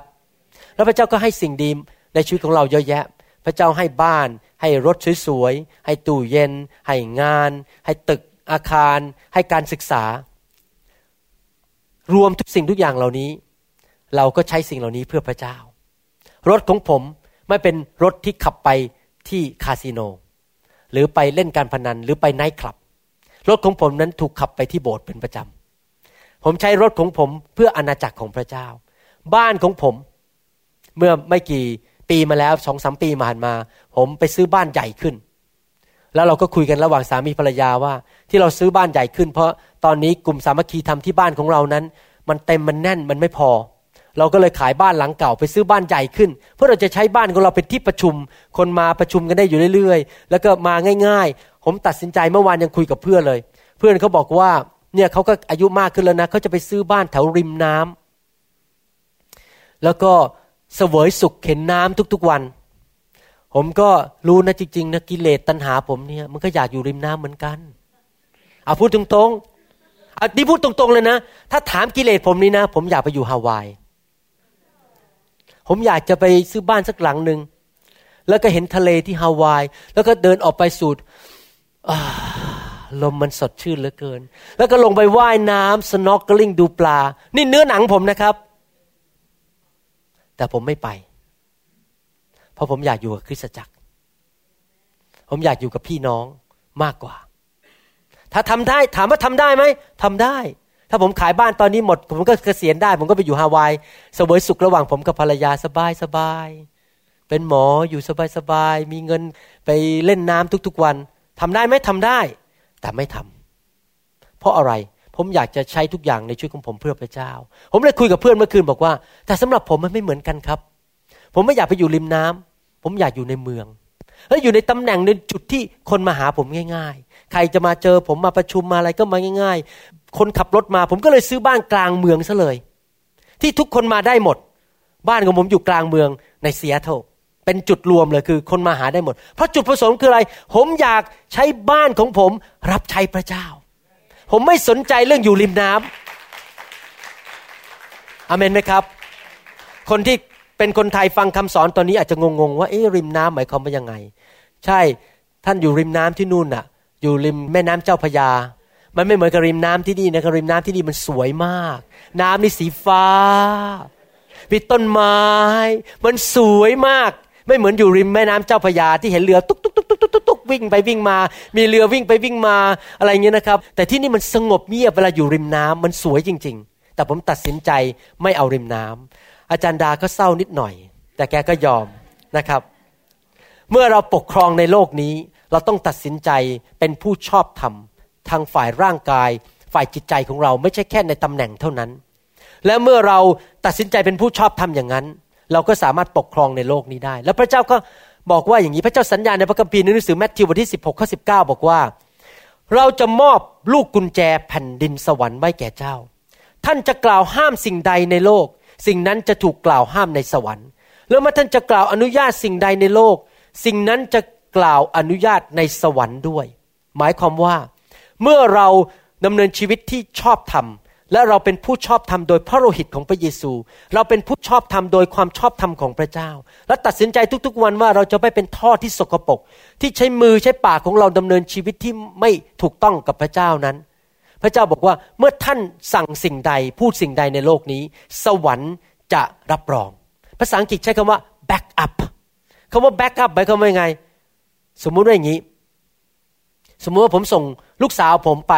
แล้วพระเจ้าก็ให้สิ่งดีในชีวิตของเราเยอะแยะ พระเจ้าให้บ้าน ให้รถสวยๆ ให้ตู้เย็น ให้งาน ให้ตึกอาคาร ให้การศึกษา รวมทุกสิ่งทุกอย่างเหล่านี้ เราก็ใช้สิ่งเหล่านี้เพื่อพระเจ้ารถของผม ไม่เป็นรถที่ขับไปที่คาสิโน หรือไปเล่นการพนันหรือไปไนท์คลับ รถของผมนั้นถูกขับไปที่โบสถ์เป็นประจำ ผมใช้รถของผมเพื่ออาณาจักรของพระเจ้า บ้านของผม เมื่อไม่กี่ปีมาแล้วสองสามปีผ่านมา ผมไปซื้อบ้านใหญ่ขึ้น แล้วเราก็คุยกันระหว่างสามีภรรยาว่า ที่เราซื้อบ้านใหญ่ขึ้น เพราะตอนนี้กลุ่มสามัคคีทำที่บ้านของเรานั้น มันเต็มมันแน่นมันไม่พอ เราก็เลยขายบ้านหลังเก่าไปซื้อบ้านใหญ่ขึ้น เพื่อเราจะใช้บ้านของเราเป็นที่ประชุม คนมาประชุมกันได้อยู่เรื่อยๆ แล้วก็มาง่ายๆ ผมตัดสินใจเมื่อวานยังคุยกับเพื่อนเลย เพื่อนเขาบอกว่าเนี่ยเขาก็อายุมากขึ้นแล้วนะเขาจะไปซื้อบ้านแถวริมน้ำแล้วก็เสวยสุขเข็นน้ำทุกๆวัน ผมก็รู้นะจริงๆนะกิเลสตัณหาผมเนี่ยมันก็อยากอยู่ริมน้ำเหมือนกันเอาพูดตรงๆอันนี้พูดตรงๆเลยนะ ถ้าถามกิเลสผมนี่นะ ผมอยากไปอยู่ฮาวาย ผมอยากจะไปซื้อบ้านสักหลังหนึ่งแล้วก็เห็นทะเลที่ฮาวาย แล้วก็เดินออกไปสูดลมมันสดชื่นเหลือเกิน แล้วก็ลงไปว่ายน้ำสโนว์กลิ้งดูปลา นี่เนื้อหนังผมนะครับ แต่ผมไม่ไป เพราะผมอยากอยู่กับคริสตจักร ผมอยากอยู่กับพี่น้องมากกว่า ถ้าทำได้ ถามว่าทำได้ไหมทำได้ ถ้าผมขายบ้านตอนนี้หมด ผมก็เกษียณได้ ผมก็ไปอยู่ฮาวายสวยสุขระหว่างผมกับภรรยาสบายสบายเป็นหมออยู่สบายสบายมีเงินไปเล่นน้ำทุกๆวันทำได้ไหมทำได้ แต่ไม่ทำเพราะอะไรผมอยากจะใช้ทุกอย่างในชีวิตของผมเพื่อพระเจ้า ผมเลยคุยกับเพื่อนเมื่อคืนบอกว่า แต่สำหรับผมมันไม่เหมือนกันครับ ผมไม่อยากไปอยู่ริมน้ำผมอยากอยู่ในเมืองแล้วอยู่ในตำแหน่งในจุดที่คนมาหาผมง่าย ๆ ใครจะมาเจอผมมาประชุมมาอะไรก็มาง่าย คนขับรถมา ผมก็เลยซื้อบ้านกลางเมืองซะเลย ที่ทุกคนมาได้หมด บ้านของผมอยู่กลางเมืองในเซียโตเป็นจุดรวมเลยคือคนมาหาได้หมด เพราะจุดประสงค์คืออะไร ผมอยากใช้บ้านของผมรับใช้พระเจ้า ผมไม่สนใจเรื่องอยู่ริมน้ำอเมนไหมครับ คนที่เป็นคนไทยฟังคำสอนตอนนี้อาจจะงงๆว่าเอ๊ะริมน้ำหมายความว่ายังไง ใช่ท่านอยู่ริมน้ำที่นู่นน่ะ อยู่ริมแม่น้ำเจ้าพยา มันไม่เหมือนกับริมน้ำที่นี่นะครับริมน้ำที่นี่มันสวยมาก น้ำนี่สีฟ้ามีต้นไม้ มันสวยมาก ไม่เหมือนอยู่ริมแม่น้ำเจ้าพยาที่เห็นเรือตุ๊กตุ๊กตุ๊กตุ๊กตุ๊กตุ๊กวิ่งไปวิ่งมา มีเรือวิ่งไปวิ่งมาอะไรเงี้ยนะครับ แต่ที่นี่มันสงบเงียบเวลาอยู่ริมน้ำมันสวยจริง ๆ แต่ผมตัดสินใจไม่เอาริมน้ำอาจารย์ดาก็เศร้านิดหน่อย แต่แกก็ยอมนะครับ เมื่อเราปกครองในโลกนี้ เราต้องตัดสินใจเป็นผู้ชอบธรรม ทางฝ่ายร่างกาย ฝ่ายจิตใจของเราไม่ใช่แค่ในตำแหน่งเท่านั้น และเมื่อเราตัดสินใจเป็นผู้ชอบธรรมอย่างนั้น เราก็สามารถปกครองในโลกนี้ได้ แล้วพระเจ้าก็บอกว่าอย่างนี้พระเจ้าสัญญาในพระคัมภีร์ในหนังสือแมทธิวบทที่ 16ข้อ19 บอกว่า เราจะมอบลูกกุญแจแผ่นดินสวรรค์ไว้แก่เจ้า ท่านจะกล่าวห้ามสิ่งใดในโลก สิ่งนั้นจะถูกกล่าวห้ามในสวรรค์ แล้วเมื่อท่านจะกล่าวอนุญาตสิ่งใดในโลก สิ่งนั้นจะกล่าวอนุญาตในสวรรค์ด้วย หมายความว่า เมื่อเราดำเนินชีวิตที่ชอบธรรม และเราเป็นผู้ชอบธรรมโดยพระโลหิตของพระเยซู เราเป็นผู้ชอบธรรมโดยความชอบธรรมของพระเจ้า และตัดสินใจทุกๆ วันว่าเราจะไม่เป็นท่อที่สกปรกที่ใช้มือใช้ปากของเราดำเนินชีวิตที่ไม่ถูกต้องกับพระเจ้านั้น พระเจ้าบอกว่าเมื่อท่านสั่งสิ่งใดพูดสิ่งใดในโลกนี้ สวรรค์จะรับรอง ภาษาอังกฤษใช้คำว่า back up คำว่า back up หมายความว่าไง สมมุติว่าอย่างนี้ สมมุติว่าผมส่ง ลูกสาวผมไป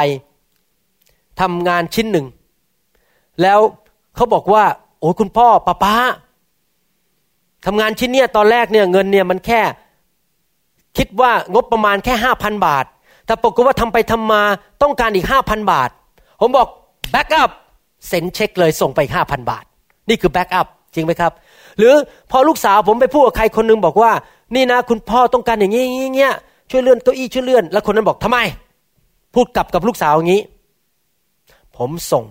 ทำงานชิ้นหนึ่ง แล้วเขาบอกว่า โอ้คุณพ่อป้าป้าทำงานชิ้นเนี้ยตอนแรกเนี่ยเงินเนี่ยมันแค่ คิดว่างบประมาณแค่ห้าพันบาท แต่ปรากฏว่าทำไปทำมาต้องการอีกห้าพันบาท ผมบอก back up เซ็นเช็คเลยส่งไปห้าพันบาท นี่คือ back up จริงไหมครับ หรือพอลูกสาวผมไปพูดกับใครคนนึงบอกว่า นี่นะคุณพ่อต้องการอย่างนี้เงี้ยช่วยเลื่อนเก้าอี้ช่วยเลื่อน แล้วคนนั้นบอกทำไม พูดกลับกับลูกสาวอย่างนี้ ผมส่ง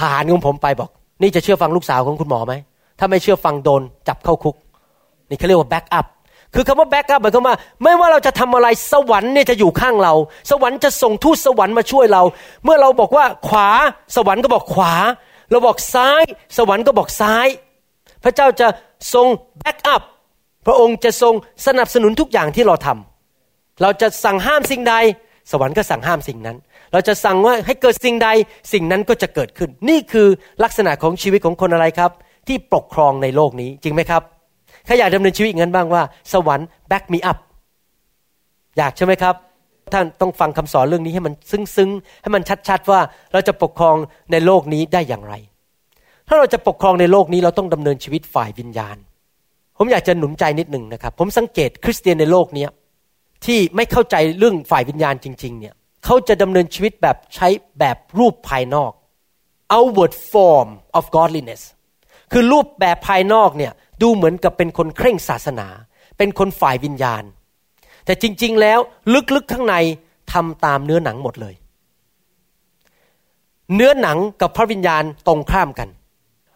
ทหารของผมไปบอก นี่จะเชื่อฟังลูกสาวของคุณหมอไหม ถ้าไม่เชื่อฟังโดนจับเข้าคุก นี่เขาเรียกว่า backup คือคำว่า backup หมายความว่าไม่ว่าเราจะทำอะไรสวรรค์เนี่ยจะอยู่ข้างเรา สวรรค์จะส่งทูตสวรรค์มาช่วยเรา เมื่อเราบอกว่าขวาสวรรค์ก็บอกขวา เราบอกซ้าย สวรรค์ก็บอกซ้าย พระเจ้าจะทรง back up พระองค์จะทรงสนับสนุนทุกอย่างที่เราทำเราจะสั่งห้ามสิ่งใด สวรรค์ก็สั่งห้ามสิ่งนั้น เราจะสั่งว่าให้เกิดสิ่งใดสิ่งนั้นก็จะเกิดขึ้น นี่คือลักษณะของชีวิตของคนอะไรครับ ที่ปกครองในโลกนี้จริงไหมครับใครอยากดำเนินชีวิตอย่างนั้นบ้างว่า สวรรค์มี back up อยากใช่ไหมครับท่านต้องฟังคำสอนเรื่องนี้ให้มันซึ้งๆ ให้มันชัดๆว่าเราจะปกครองในโลกนี้ได้อย่างไร ถ้าเราจะปกครองในโลกนี้เราต้องดำเนินชีวิตฝ่ายวิญญาณ ผมอยากจะหนุนใจนิดหนึ่งนะครับ ผมสังเกตคริสเตียนในโลกนี้ ที่ไม่เข้าใจเรื่องฝ่ายวิญญาณจริง ๆ เนี่ยเขาจะดำเนินชีวิตแบบใช้แบบรูปภายนอก outward form of godliness คือรูปแบบภายนอกเนี่ยดูเหมือนกับเป็นคนเคร่งศาสนา เป็นคนฝ่ายวิญญาณ แต่จริง ๆ แล้วลึกๆข้างในทำตามเนื้อหนังหมดเลย เนื้อหนังกับพระวิญญาณตรงข้ามกัน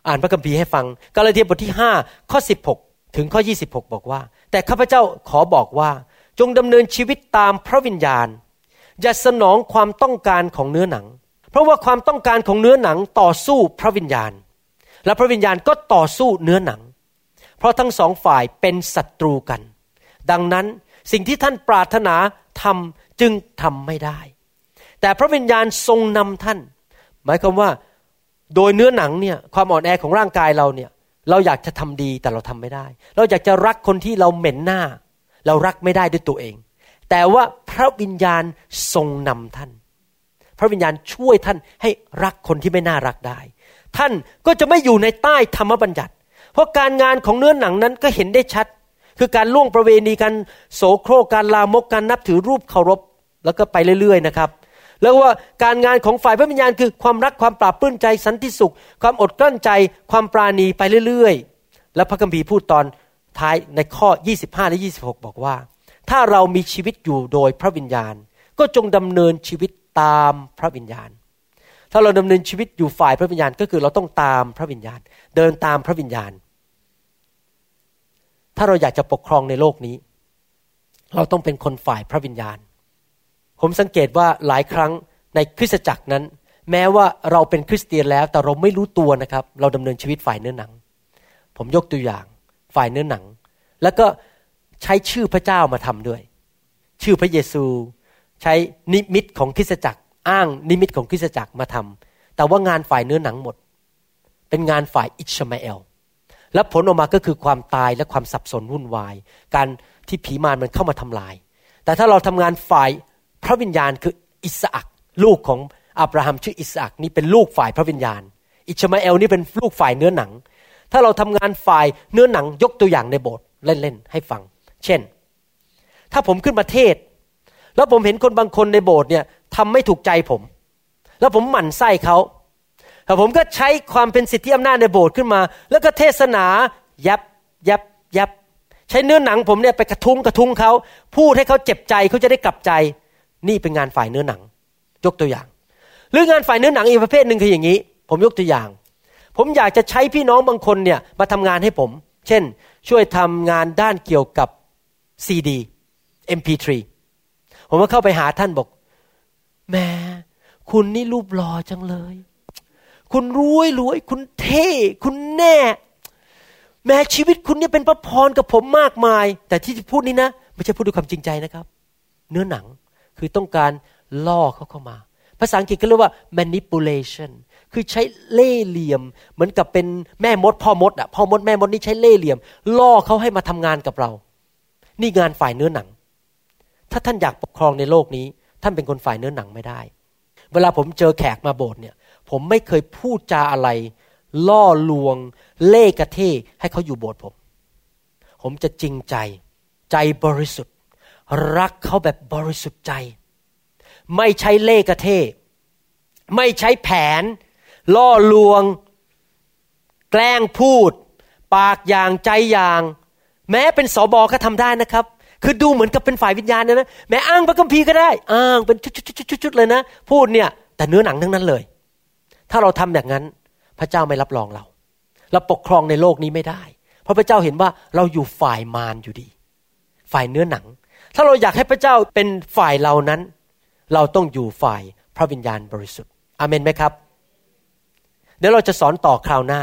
อ่านพระคัมภีร์ให้ฟังกาลาเทียบทที่ 5 ข้อ 16 ถึงข้อ 26 บอกว่า แต่ข้าพเจ้าขอบอกว่า จงดำเนินชีวิตตามพระวิญญาณ อย่าสนองความต้องการของเนื้อหนัง เพราะว่าความต้องการของเนื้อหนังต่อสู้พระวิญญาณ และพระวิญญาณก็ต่อสู้เนื้อหนัง เพราะทั้งสองฝ่ายเป็นศัตรูกัน ดังนั้นสิ่งที่ท่านปรารถนาทำจึงทำไม่ได้ แต่พระวิญญาณทรงนำท่าน หมายความว่าโดยเนื้อหนังเนี่ยความอ่อนแอของร่างกายเราเนี่ยเราอยากจะทำดีแต่เราทำไม่ได้ เราอยากจะรักคนที่เราเหม็นหน้า เรารักไม่ได้ด้วยตัวเอง แต่ว่าพระวิญญาณทรงนำท่าน พระวิญญาณช่วยท่านให้รักคนที่ไม่น่ารักได้ ท่านก็จะไม่อยู่ในใต้ธรรมบัญญัติ เพราะการงานของเนื้อหนังนั้นก็เห็นได้ชัด คือการล่วงประเวณีการโสโครกการลามกการนับถือรูปเคารพแล้วก็ไปเรื่อยๆนะครับแล้วว่าการงานของฝ่ายพระวิญญาณคือความรักความปราบปลื้มใจสันติสุข ความอดกลั้นใจ ความปราณีไปเรื่อยๆ แล้วพระคัมภีร์พูดตอน ท้ายในข้อ 25 และ 26 บอกว่า ถ้าเรามีชีวิตอยู่โดยพระวิญญาณ ก็จงดำเนินชีวิตตามพระวิญญาณ ถ้าเราดำเนินชีวิตอยู่ฝ่ายพระวิญญาณก็คือเราต้องตามพระวิญญาณ เดินตามพระวิญญาณ ถ้าเราอยากจะปกครองในโลกนี้ เราต้องเป็นคนฝ่ายพระวิญญาณ ผมสังเกตว่าหลายครั้งในคริสตจักรนั้น แม้ว่าเราเป็นคริสเตียนแล้วแต่เราไม่รู้ตัวนะครับ เราดำเนินชีวิตฝ่ายเนื้อหนัง ผมยกตัวอย่าง ฝ่ายเนื้อหนัง แล้วก็ใช้ชื่อพระเจ้ามาทำด้วย ชื่อพระเยซู ใช้นิมิตของคริสตจักร อ้างนิมิตของคริสตจักรมาทำแต่ว่างานฝ่ายเนื้อหนังหมด เป็นงานฝ่ายอิชมาเอลและผลออกมาก็คือความตายและความสับสนวุ่นวาย การที่ผีมารมันเข้ามาทำลาย แต่ถ้าเราทำงานฝ่ายพระวิญญาณคืออิสอักลูกของอับราฮัมชื่ออิสอักนี่เป็นลูกฝ่ายพระวิญญาณ อิชมาเอลนี่เป็นลูกฝ่ายเนื้อหนัง ถ้าเราทำงานฝ่ายเนื้อหนังยกตัวอย่างในโบสถ์เล่นๆให้ฟัง เช่น ถ้าผมขึ้นมาเทศ แล้วผมเห็นคนบางคนในโบสถ์เนี่ยทำไม่ถูกใจผม แล้วผมหมั่นไส้เขาแต่ผมก็ใช้ความเป็นสิทธิอำนาจในโบสถ์ขึ้นมา แล้วก็เทศนายับยับยับใช้เนื้อหนังผมเนี่ยไปกระทุ้งกระทุ้งเขาพูดให้เขาเจ็บใจเขาจะได้กลับใจ นี่เป็นงานฝ่ายเนื้อหนัง ยกตัวอย่าง หรืองานฝ่ายเนื้อหนังอีกประเภทหนึ่งคืออย่างนี้ ผมยกตัวอย่าง ผมอยากจะใช้พี่น้องบางคนเนี่ยมาทำงานให้ผม เช่น ช่วยทำงานด้านเกี่ยวกับซีดี MP3 ผมก็เข้าไปหาท่านบอกแม่คุณนี่รูปหล่อจังเลย คุณรวยรวย คุณเท่ คุณแน่ แม้ชีวิตคุณเนี่ยเป็นพระพรกับผมมากมาย แต่ที่จะพูดนี้นะไม่ใช่พูดด้วยความจริงใจนะครับ เนื้อหนังคือต้องการล่อเขาเข้ามา ภาษาอังกฤษก็เรียกว่า manipulation คือใช้เล่เหลี่ยม เหมือนกับเป็นแม่มดพ่อมดอะพ่อมดแม่มดนี่ใช้เล่เหลี่ยม ล่อเขาให้มาทำงานกับเรา นี่งานฝ่ายเนื้อหนัง ถ้าท่านอยากปกครองในโลกนี้ ท่านเป็นคนฝ่ายเนื้อหนังไม่ได้ เวลาผมเจอแขกมาโบสถ์เนี่ย ผมไม่เคยพูดจาอะไร ล่อลวง เล่กระเทให้เขาอยู่โบสถ์ผม ผมจะจริงใจ ใจบริสุทธิ์ รักเขาแบบบริสุทธิ์ใจ ไม่ใช้เล่กระเทไม่ใช้แผน ล่อลวง แกล้งพูด ปากอย่างใจอย่าง แม้เป็นสอบอก็ทำได้นะครับ คือดูเหมือนกับเป็นฝ่ายวิญญาณนะนะแม้อ้างพระคัมภีร์ก็ได้ อ้างเป็นชุดๆๆเลยนะ พูดเนี่ยแต่เนื้อหนังทั้งนั้นเลย ถ้าเราทำอย่างนั้น พระเจ้าไม่รับรองเรา เราปกครองในโลกนี้ไม่ได้ เพราะพระเจ้าเห็นว่าเราอยู่ฝ่ายมารอยู่ดี ฝ่ายเนื้อหนัง ถ้าเราอยากให้พระเจ้าเป็นฝ่ายเรานั้น เราต้องอยู่ฝ่ายพระวิญญาณบริสุทธิ์อเมนไหมครับ เดี๋ยวเราจะสอนต่อคราวหน้า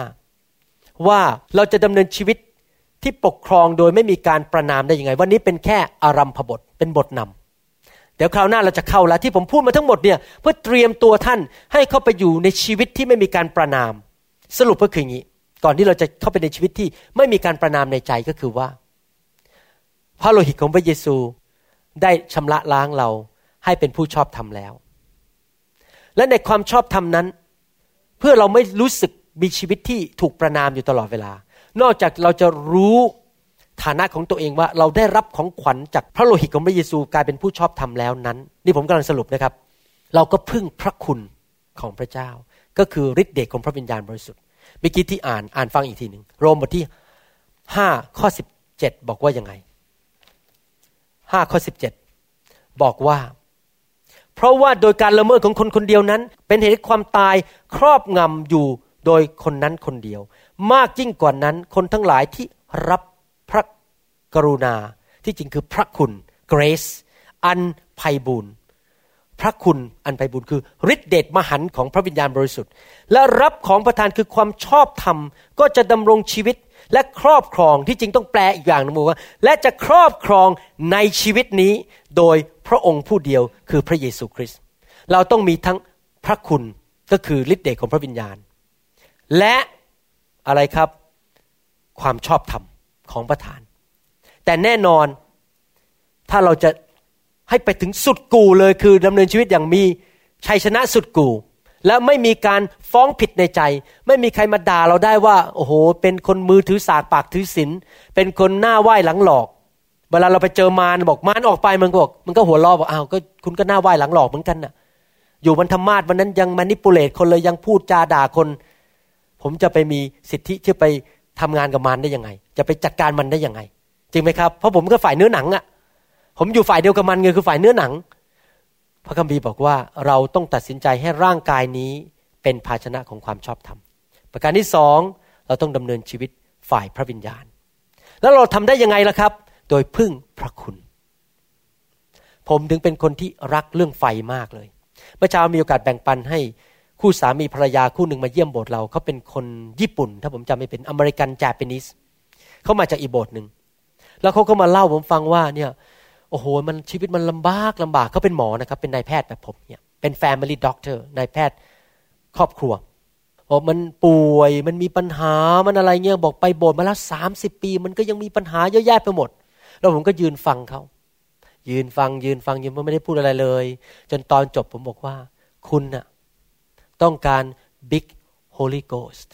ว่าเราจะดำเนินชีวิตที่ปกครองโดยไม่มีการประนามได้ยังไง วันนี้เป็นแค่อารัมพบทเป็นบทนำเดี๋ยวคราวหน้าเราจะเข้าแล้วที่ผมพูดมาทั้งหมดเนี่ยเพื่อเตรียมตัวท่านให้เข้าไปอยู่ในชีวิตที่ไม่มีการประนาม สรุปก็คืออย่างนี้ ก่อนที่เราจะเข้าไปในชีวิตที่ไม่มีการประนามในใจก็คือว่า พระโลหิตของพระเยซูได้ชำระล้างเราให้เป็นผู้ชอบธรรมแล้ว และในความชอบธรรมนั้น พื่อเราไม่รู้สึกมีชีวิตที่ถูกประนามอยู่ตลอดเวลา นอกจากเราจะรู้ฐานะของตัวเองว่าเราได้รับของขวัญจากพระโลหิตของพระเยซูกลายเป็นผู้ชอบธรรมแล้วนั้น นี่ผมกำลังสรุปนะครับ เราก็พึ่งพระคุณของพระเจ้า ก็คือฤทธิเดชของพระวิญญาณบริสุทธิ์เมื่อกี้ที่อ่านอ่านฟังอีกทีหนึ่งโรมบทที่ห้าข้อสิบเจ็ดบอกว่ายังไงห้าข้อสิบเจ็ดบอกว่า เพราะว่าโดยการละเมิดของคนคนเดียวนั้น เป็นเหตุความตายครอบงำอยู่โดยคนนั้นคนเดียว มากยิ่งกว่านั้นคนทั้งหลายที่รับพระกรุณาที่จริงคือพระคุณ grace อันไพบูรณ์พระคุณอันไพบูรณ์คือฤทธิเดชมหันของพระวิญญาณบริสุทธิ์ และรับของประทานคือความชอบธรรม ก็จะดำรงชีวิตและครอบครองที่จริงต้องแปลอีกอย่างนึงว่า และจะครอบครองในชีวิตนี้โดย พระองค์ผู้เดียวคือพระเยซูคริสต์เราต้องมีทั้งพระคุณก็คือฤทธิเดชของพระวิญญาณ และอะไรครับความชอบธรรมของประทาน แต่แน่นอนถ้าเราจะให้ไปถึงสุดกูเลยคือดำเนินชีวิตอย่างมีชัยชนะสุดกู และไม่มีการฟ้องผิดในใจ ไม่มีใครมาด่าเราได้ว่า โอ้โห เป็นคนมือถือสากปากถือศีลเป็นคนหน้าไหว้หลังหลอก เวลาเราไปเจอมารบอกมารออกไปมันก็บอกมันก็หัวล้อบอกอ้าวก็คุณก็หน้าไหว้หลังหลอกเหมือนกันน่ะ อยู่บรรมาศวันนั้นยังมานิปุเลตคนเลยยังพูดจาด่าคน ผมจะไปมีสิทธิที่ไปทำงานกับมารได้ยังไง จะไปจัดการมันได้ยังไง จริงไหมครับ เพราะผมก็ฝ่ายเนื้อหนังอะ่ะ ผมอยู่ฝ่ายเดียวกับมันไงคือฝ่ายเนื้อหนัง พระคัมภีร์บอกว่าเราต้องตัดสินใจให้ร่างกายนี้เป็นภาชนะของความชอบธรรม ประการที่สองเราต้องดำเนินชีวิตฝ่ายพระวิญญาณ แล้วเราทำได้ยังไงล่ะครับ โดยพึ่งพระคุณ ผมถึงเป็นคนที่รักเรื่องไฟมากเลย เมื่อเช้ามีโอกาสแบ่งปันให้คู่สามีภรรยาคู่หนึ่งมาเยี่ยมโบสถ์เราเขาเป็นคนญี่ปุ่น ถ้าผมจำไม่เป็นอเมริกันจาเปนิสเขามาจากอีโบสถ์หนึ่งแล้วเขาก็มาเล่าผมฟังว่าเนี่ยโอ้โหมันชีวิตมันลำบากลำบากเขาเป็นหมอนะครับ เป็นนายแพทย์แบบผมเนี่ยเป็น family doctor นายแพทย์ครอบครัวบอกมันป่วยมันมีปัญหามันอะไรเงี้ยบอกไปโบสถ์มาแล้วสามสิบปี มันก็ยังมีปัญหาเยอะแยะไปหมด แล้วผมก็ยืนฟังเขา ยืนฟัง ยืนฟังยืนไม่ได้พูดอะไรเลย จนตอนจบผมบอกว่า คุณน่ะต้องการ big Holy Ghost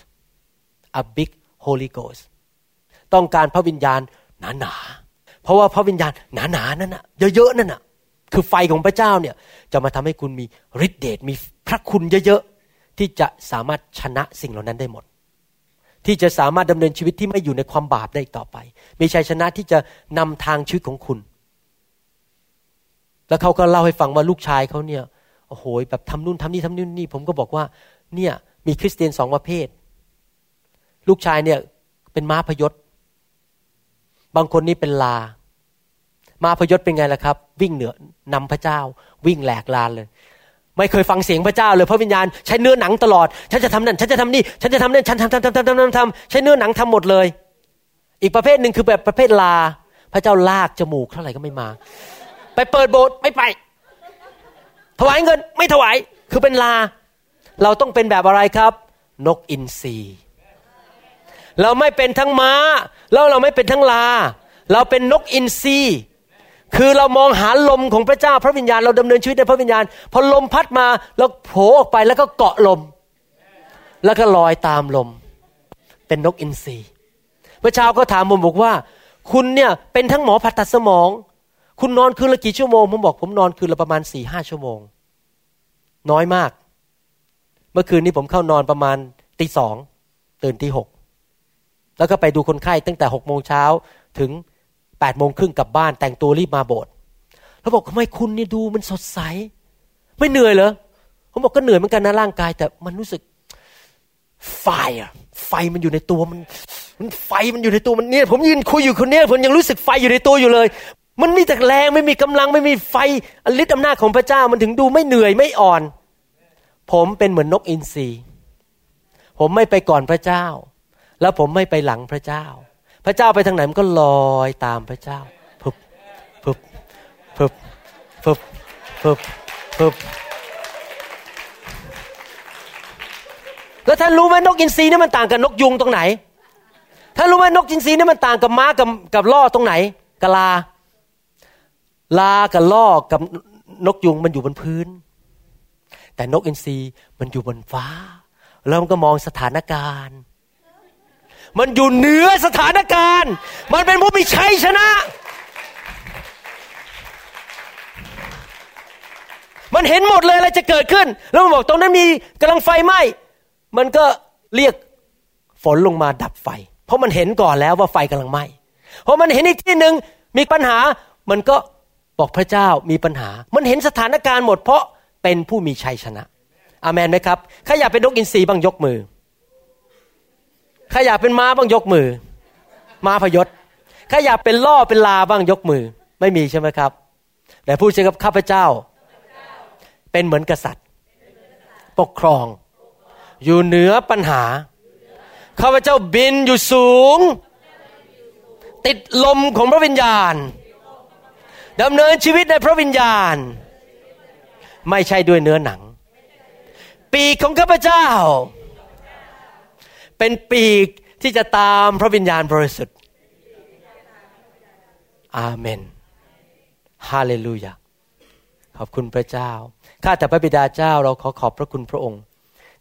a big Holy Ghost ต้องการพระวิญญาณหนาๆเพราะว่าพระวิญญาณหนาๆนั่นน่ะเยอะๆนั่นน่ะ คือไฟของพระเจ้าเนี่ย จะมาทำให้คุณมีฤทธิเดชมีพระคุณเยอะๆที่จะสามารถชนะสิ่งเหล่านั้นได้หมด ที่จะสามารถดำเนินชีวิตที่ไม่อยู่ในความบาปได้อีกต่อไป มีชัยชนะที่จะนำทางชีวิตของคุณ แล้วเขาก็เล่าให้ฟังว่าลูกชายเขาเนี่ยโอ้โหแบบทำนู่นทำนี่ทำนู่นนี่ ผมก็บอกว่า เนี่ย มีคริสเตียนสองประเภท ลูกชายเนี่ยเป็นม้าพยศ บางคนนี่เป็นลา ม้าพยศเป็นไงล่ะครับ วิ่งเหนือนำพระเจ้า วิ่งแหลกลานเลย ไม่เคยฟังเสียงพระเจ้าเลยพระวิญญาณใช้เนื้อหนังตลอด ฉันจะทำนั่น ฉันจะทำนี่ ฉันจะทำนั่น ฉันทำทำทำทำทำทำทำใช้เนื้อหนังทำหมดเลย อีกประเภทหนึ่งคือแบบประเภทลา พระเจ้าลากจมูกเท่าไหร่ก็ไม่มา ไปเปิดโบสถ์ไม่ไป ถวายเงินไม่ถวาย คือเป็นลา เราต้องเป็นแบบอะไรครับ นกอินทรีเราไม่เป็นทั้งม้า แล้วเราไม่เป็นทั้งลา เราเป็นนกอินทรี คือเรามองหาลมของพระเจ้าพระวิญญาณเราดำเนินชีวิตในพระวิญญาณ พอลมพัดมาเราโผล่ออกไปแล้วก็เกาะลม แล้วก็ลอยตามลม เป็นนกอินทรีเมื่อเช้าก็ถามผมบอกว่า คุณเนี่ยเป็นทั้งหมอผ่าตัดสมอง คุณนอนคืนละกี่ชั่วโมงผมบอกผมนอนคืนละประมาณสี่ห้าชั่วโมง น้อยมาก เมื่อคืนนี้ผมเข้านอนประมาณตีสองตื่นตีหกแล้วก็ไปดูคนไข้ตั้งแต่หกโมงเช้าถึง แปดโมงครึ่งกลับบ้านแต่งตัวรีบมาโบสถ์แล้วบอกทำไมคุณนี่ดูมันสดใส ไม่เหนื่อยเหรอผมบอกก็เหนื่อยเหมือนกันนะร่างกาย แต่มันรู้สึกไฟอะไฟมันอยู่ในตัวมัน มันไฟมันอยู่ในตัวมันเนี่ย ผมยืนคุยอยู่คนเนี้ยผมยังรู้สึกไฟอยู่ในตัวอยู่เลย มันมีแต่แรงไม่มีกำลังไม่มีไฟฤทธิ์อำนาจของพระเจ้ามันถึงดูไม่เหนื่อยไม่อ่อน ผมเป็นเหมือนนกอินทรีผมไม่ไปก่อนพระเจ้า แล้วผมไม่ไปหลังพระเจ้า พระเจ้าไปทางไหนมันก็ลอยตามพระเจ้าพึบพึบพึบพึบพึบพึบแล้วท่านรู้ไหมนกอินทรีนี่มันต่างกับนกยุงตรงไหนท่านรู้ไหมนกอินทรีนี่มันต่างกับม้ากับกับล่อตรงไหนกะลา ลากับล่อกับนกยุงมันอยู่บนพื้น แต่นกอินทรีมันอยู่บนฟ้า แล้วมันก็มองสถานการณ์ มันอยู่เหนือสถานการณ์ มันเป็นผู้มีชัยชนะ มันเห็นหมดเลยอะไรจะเกิดขึ้น แล้วมันบอกตรงนั้นมีกำลังไฟไหม้ มันก็เรียกฝนลงมาดับไฟ เพราะมันเห็นก่อนแล้วว่าไฟกำลังไหม้พอมันเห็นอีกที่หนึ่งมีปัญหา มันก็บอกพระเจ้ามีปัญหา มันเห็นสถานการณ์หมดเพราะเป็นผู้มีชัยชนะ อามันไหมครับใครอยากเป็นนกอินทรีบ้างยกมือ ใครอยากเป็นม้าบ้างยกมือ ม้าพยศใครอยากเป็นล่อเป็นลาบ้างยกมือ ไม่มีใช่ไหมครับ แต่พูดใช่นกับข้าพเจ้า เป็นเหมือนกษัตริย์ ปกครอง อยู่เหนือปัญหา ข้าพเจ้าบินอยู่สูง ติดลมของพระวิญญาณดำเนินชีวิตในพระวิญญาณ ไม่ใช่ด้วยเนื้อหนัง ปีกของข้าพเจ้า เป็นปีกที่จะตามพระวิญญาณบริสุทธิ์ อาเมน ฮาเลลูยา ขอบคุณพระเจ้า ข้าแต่พระบิดาเจ้าเราขอขอบพระคุณพระองค์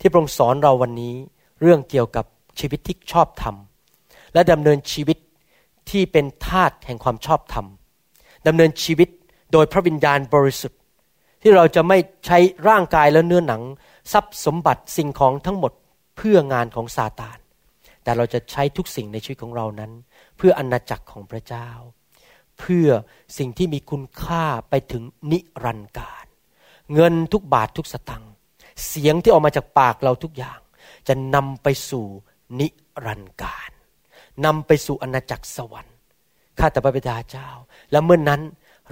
ที่พระองค์สอนเราวันนี้เรื่องเกี่ยวกับชีวิตที่ชอบธรรม และดำเนินชีวิตที่เป็นทาตแห่งความชอบธรรมดำเนินชีวิตโดยพระวิญญาณบริสุทธิ์ ที่เราจะไม่ใช้ร่างกายและเนื้อหนัง ทรัพย์สมบัติสิ่งของทั้งหมด เพื่องานของซาตาน แต่เราจะใช้ทุกสิ่งในชีวิตของเรานั้น เพื่ออนาจักรของพระเจ้า เพื่อสิ่งที่มีคุณค่าไปถึงนิรันดร์การ เงินทุกบาททุกสตังค์เสียงที่ออกมาจากปากเราทุกอย่าง จะนำไปสู่นิรันดร์การนำไปสู่อนาจักรสวรรค์ข้าแต่พระบิดาเจ้า และเมื่อนนั้น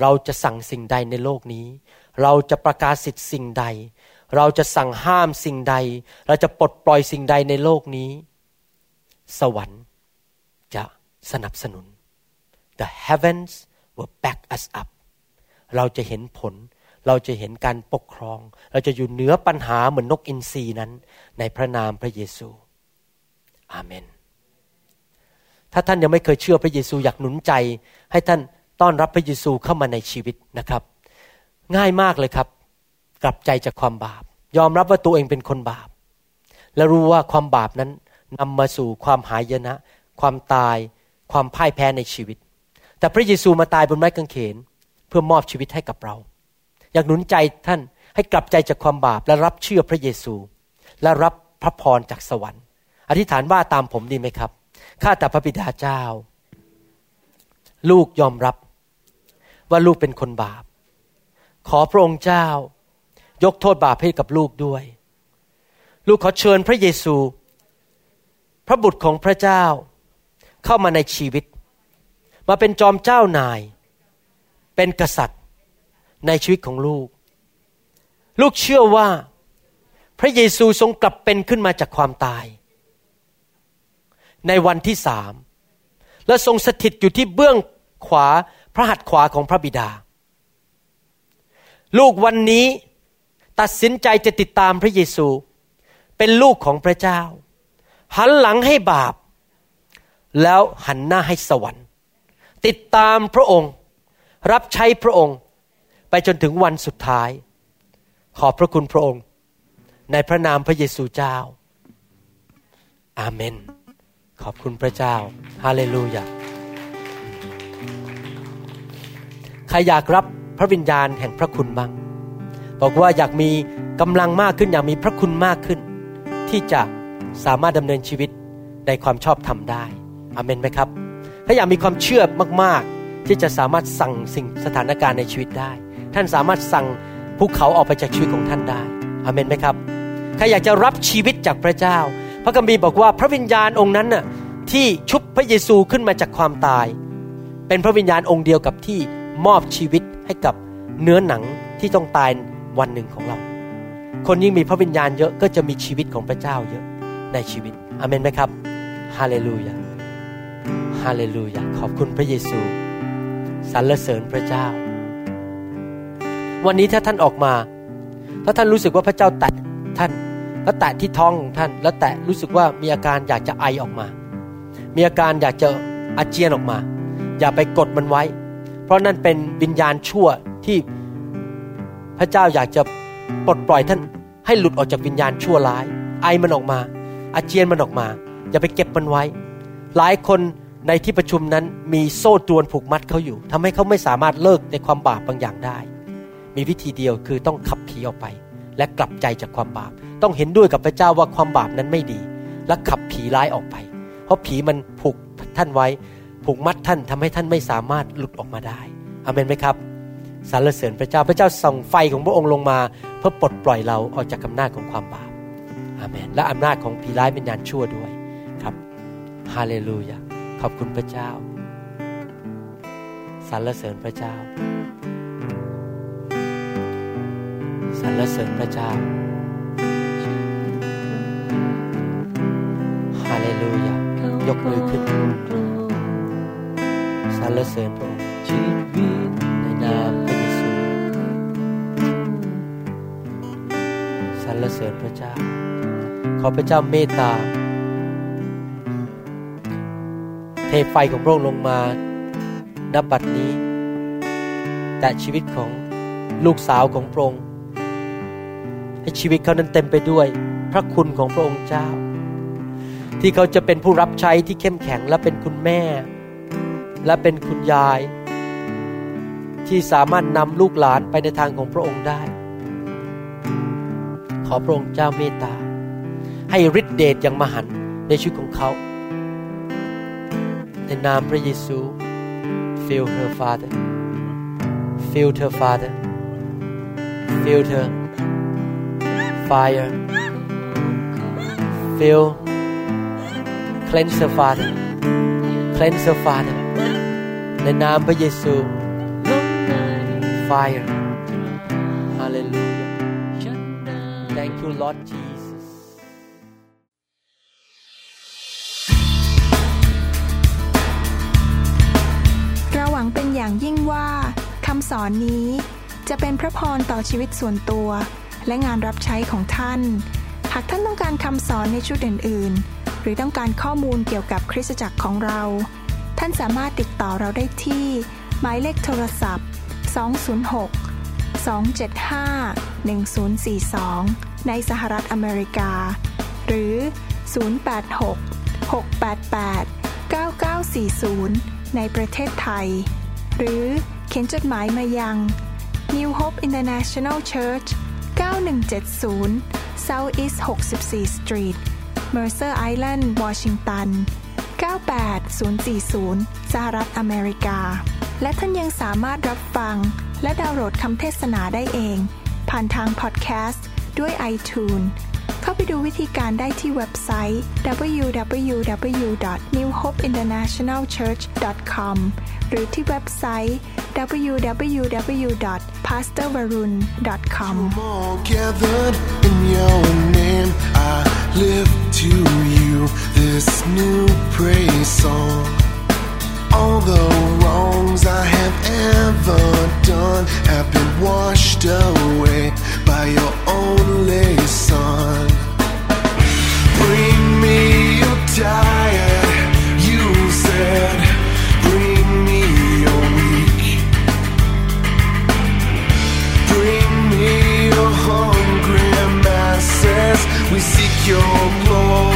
เราจะสั่งสิ่งใดในโลกนี้ เราจะประกาศสิทธิ์สิ่งใด เราจะสั่งห้ามสิ่งใด เราจะปลดปล่อยสิ่งใดในโลกนี้ สวรรค์จะสนับสนุน The heavens will back us up เราจะเห็นผล เราจะเห็นการปกครอง เราจะอยู่เหนือปัญหาเหมือนนกอินทรีนั้น ในพระนามพระเยซูอาเมน ถ้าท่านยังไม่เคยเชื่อพระเยซูอยากหนุนใจ ให้ท่านต้อนรับพระเยซูเข้ามาในชีวิตนะครับ ง่ายมากเลยครับ กลับใจจากความบาป ยอมรับว่าตัวเองเป็นคนบาป และรู้ว่าความบาปนั้นนำมาสู่ความหายนะ ความตาย ความพ่ายแพ้ในชีวิต แต่พระเยซูมาตายบนไม้กางเขน เพื่อมอบชีวิตให้กับเรา อยากหนุนใจท่านให้กลับใจจากความบาปและรับเชื่อพระเยซู และรับพระพรจากสวรรค์ อธิษฐานว่าตามผมดีไหมครับข้าแต่พระบิดาเจ้า ลูกยอมรับว่าลูกเป็นคนบาป ขอพระองค์เจ้า ยกโทษบาปให้กับลูกด้วย ลูกขอเชิญพระเยซู พระบุตรของพระเจ้า เข้ามาในชีวิต มาเป็นจอมเจ้านาย เป็นกษัตริย์ในชีวิตของลูก ลูกเชื่อว่าพระเยซูทรงกลับเป็นขึ้นมาจากความตาย ในวันที่สามและทรงสถิตอยู่ที่เบื้องขวาพระหัตถ์ขวาของพระบิดา ลูกวันนี้ ตัดสินใจจะติดตามพระเยซู เป็นลูกของพระเจ้า หันหลังให้บาป แล้วหันหน้าให้สวรรค์ ติดตามพระองค์ รับใช้พระองค์ ไปจนถึงวันสุดท้าย ขอบพระคุณพระองค์ ในพระนามพระเยซูเจ้า อาเมน ขอบคุณพระเจ้า ฮาเลลูยาใครอยากรับพระวิญญาณแห่งพระคุณบ้าง บอกว่าอยากมีกำลังมากขึ้น อยากมีพระคุณมากขึ้น ที่จะสามารถดำเนินชีวิตในความชอบธรรมได้อเมนไหมครับ ถ้าอยากมีความเชื่อมากๆ ที่จะสามารถสั่งสิ่งสถานการณ์ในชีวิตได้ ท่านสามารถสั่งภูเขาออกไปจากชีวิตของท่านได้อเมนไหมครับใครอยากจะรับชีวิตจากพระเจ้า พระคัมภีร์บอกว่าพระวิญญาณองค์นั้นน่ะที่ชุบพระเยซูขึ้นมาจากความตาย เป็นพระวิญญาณองค์เดียวกับที่มอบชีวิตให้กับเนื้อหนังที่ต้องตาย วันหนึ่งของเรา คนยิ่งมีพระวิญญาณเยอะก็จะมีชีวิตของพระเจ้าเยอะในชีวิตอเมนไหมครับฮาเลลูยาฮาเลลูยาขอบคุณพระเยซูสรรเสริญพระเจ้า วันนี้ถ้าท่านออกมา ถ้าท่านรู้สึกว่าพระเจ้าแตะท่านแล้วแตะที่ท้องของท่าน แล้วแตะรู้สึกว่ามีอาการอยากจะไอออกมา มีอาการอยากจะอาเจียนออกมา อย่าไปกดมันไว้ เพราะนั่นเป็นวิญญาณชั่วที่ พระเจ้าอยากจะปลดปล่อยท่านให้หลุดออกจากวิญญาณชั่วร้าย ไอมันออกมา อาเจียนมันออกมา อย่าไปเก็บมันไว้ หลายคนในที่ประชุมนั้นมีโซ่ตรวนผูกมัดเขาอยู่ทำให้เขาไม่สามารถเลิกในความบาปบางอย่างได้ มีวิธีเดียวคือต้องขับผีออกไป และกลับใจจากความบาป ต้องเห็นด้วยกับพระเจ้าว่าความบาปนั้นไม่ดี และขับผีร้ายออกไป เพราะผีมันผูกท่านไว้ ผูกมัดท่านทำให้ท่านไม่สามารถหลุดออกมาได้อเมนไหมครับ สรรเสริญพระเจ้าพระเจ้าส่งไฟของพระองค์ลงมา เพื่อปลดปล่อยเราออกจากอำนาจของความบาปอาเมน และอำนาจของผีร้ายเป็นญาณชั่วด้วยครับฮาเลลูยาขอบคุณพระเจ้าสรรเสริญพระเจ้าสรรเสริญพระเจ้าฮาเลลูยายกมือขึ้นสรรเสริญพระองค์ สรรเสริญพระเจ้า ขอพระเจ้าเมตตา เทไฟของพระองค์ลงมาณบัดนี้ แต่ชีวิตของลูกสาวของพระองค์ให้ชีวิตเขานั้นเต็มไปด้วย พระคุณของพระองค์เจ้า ที่เขาจะเป็นผู้รับใช้ที่เข้มแข็งและเป็นคุณแม่ และเป็นคุณยาย ที่สามารถนำลูกหลานไปในทางของพระองค์ได้ ขอพระองค์เจ้าเมตตา ให้ฤทธิเดชอย่างมหันในชีวิตของเขา ในนามพระเยซู Fill her Father Fill her Father Fill her Fire Fill Cleanse her Father Cleanse her Father ในนามพระเยซู Fire you Lord Jesus เราหวังเป็นอย่างยิ่งว่าคำสอนนี้จะเป็นพระพรต่อชีวิตส่วนตัว และงานรับใช้ของท่าน หากท่านต้องการคำสอนในชุดอื่น ๆ หรือต้องการข้อมูลเกี่ยวกับคริสตจักรของเรา ท่านสามารถติดต่อเราได้ที่ หมายเลขโทรศัพท์ 206 275 1042 ในสหรัฐอเมริกา หรือ 086 688 9940 ในประเทศไทย หรือเขียนจดหมายมายัง New Hope International Church 9170 South East 64 Street Mercer Island Washington 98040 สหรัฐอเมริกา และท่านยังสามารถรับฟัง และดาวน์โหลดคำเทศนาได้เอง ผ่านทางพอดแคสต์ ด้วย iTunes เข้าไปดูวิธีการได้ที่เว็บไซต์ www.newhopeinternationalchurch.com หรือที่เว็บไซต์ www.pastorvarun.com lift to you this new praise song. All the wrongs I have ever done have been washed away by your only Son. Bring me your you said. Bring me your weak. Bring me your hungry masses. We seek your glory.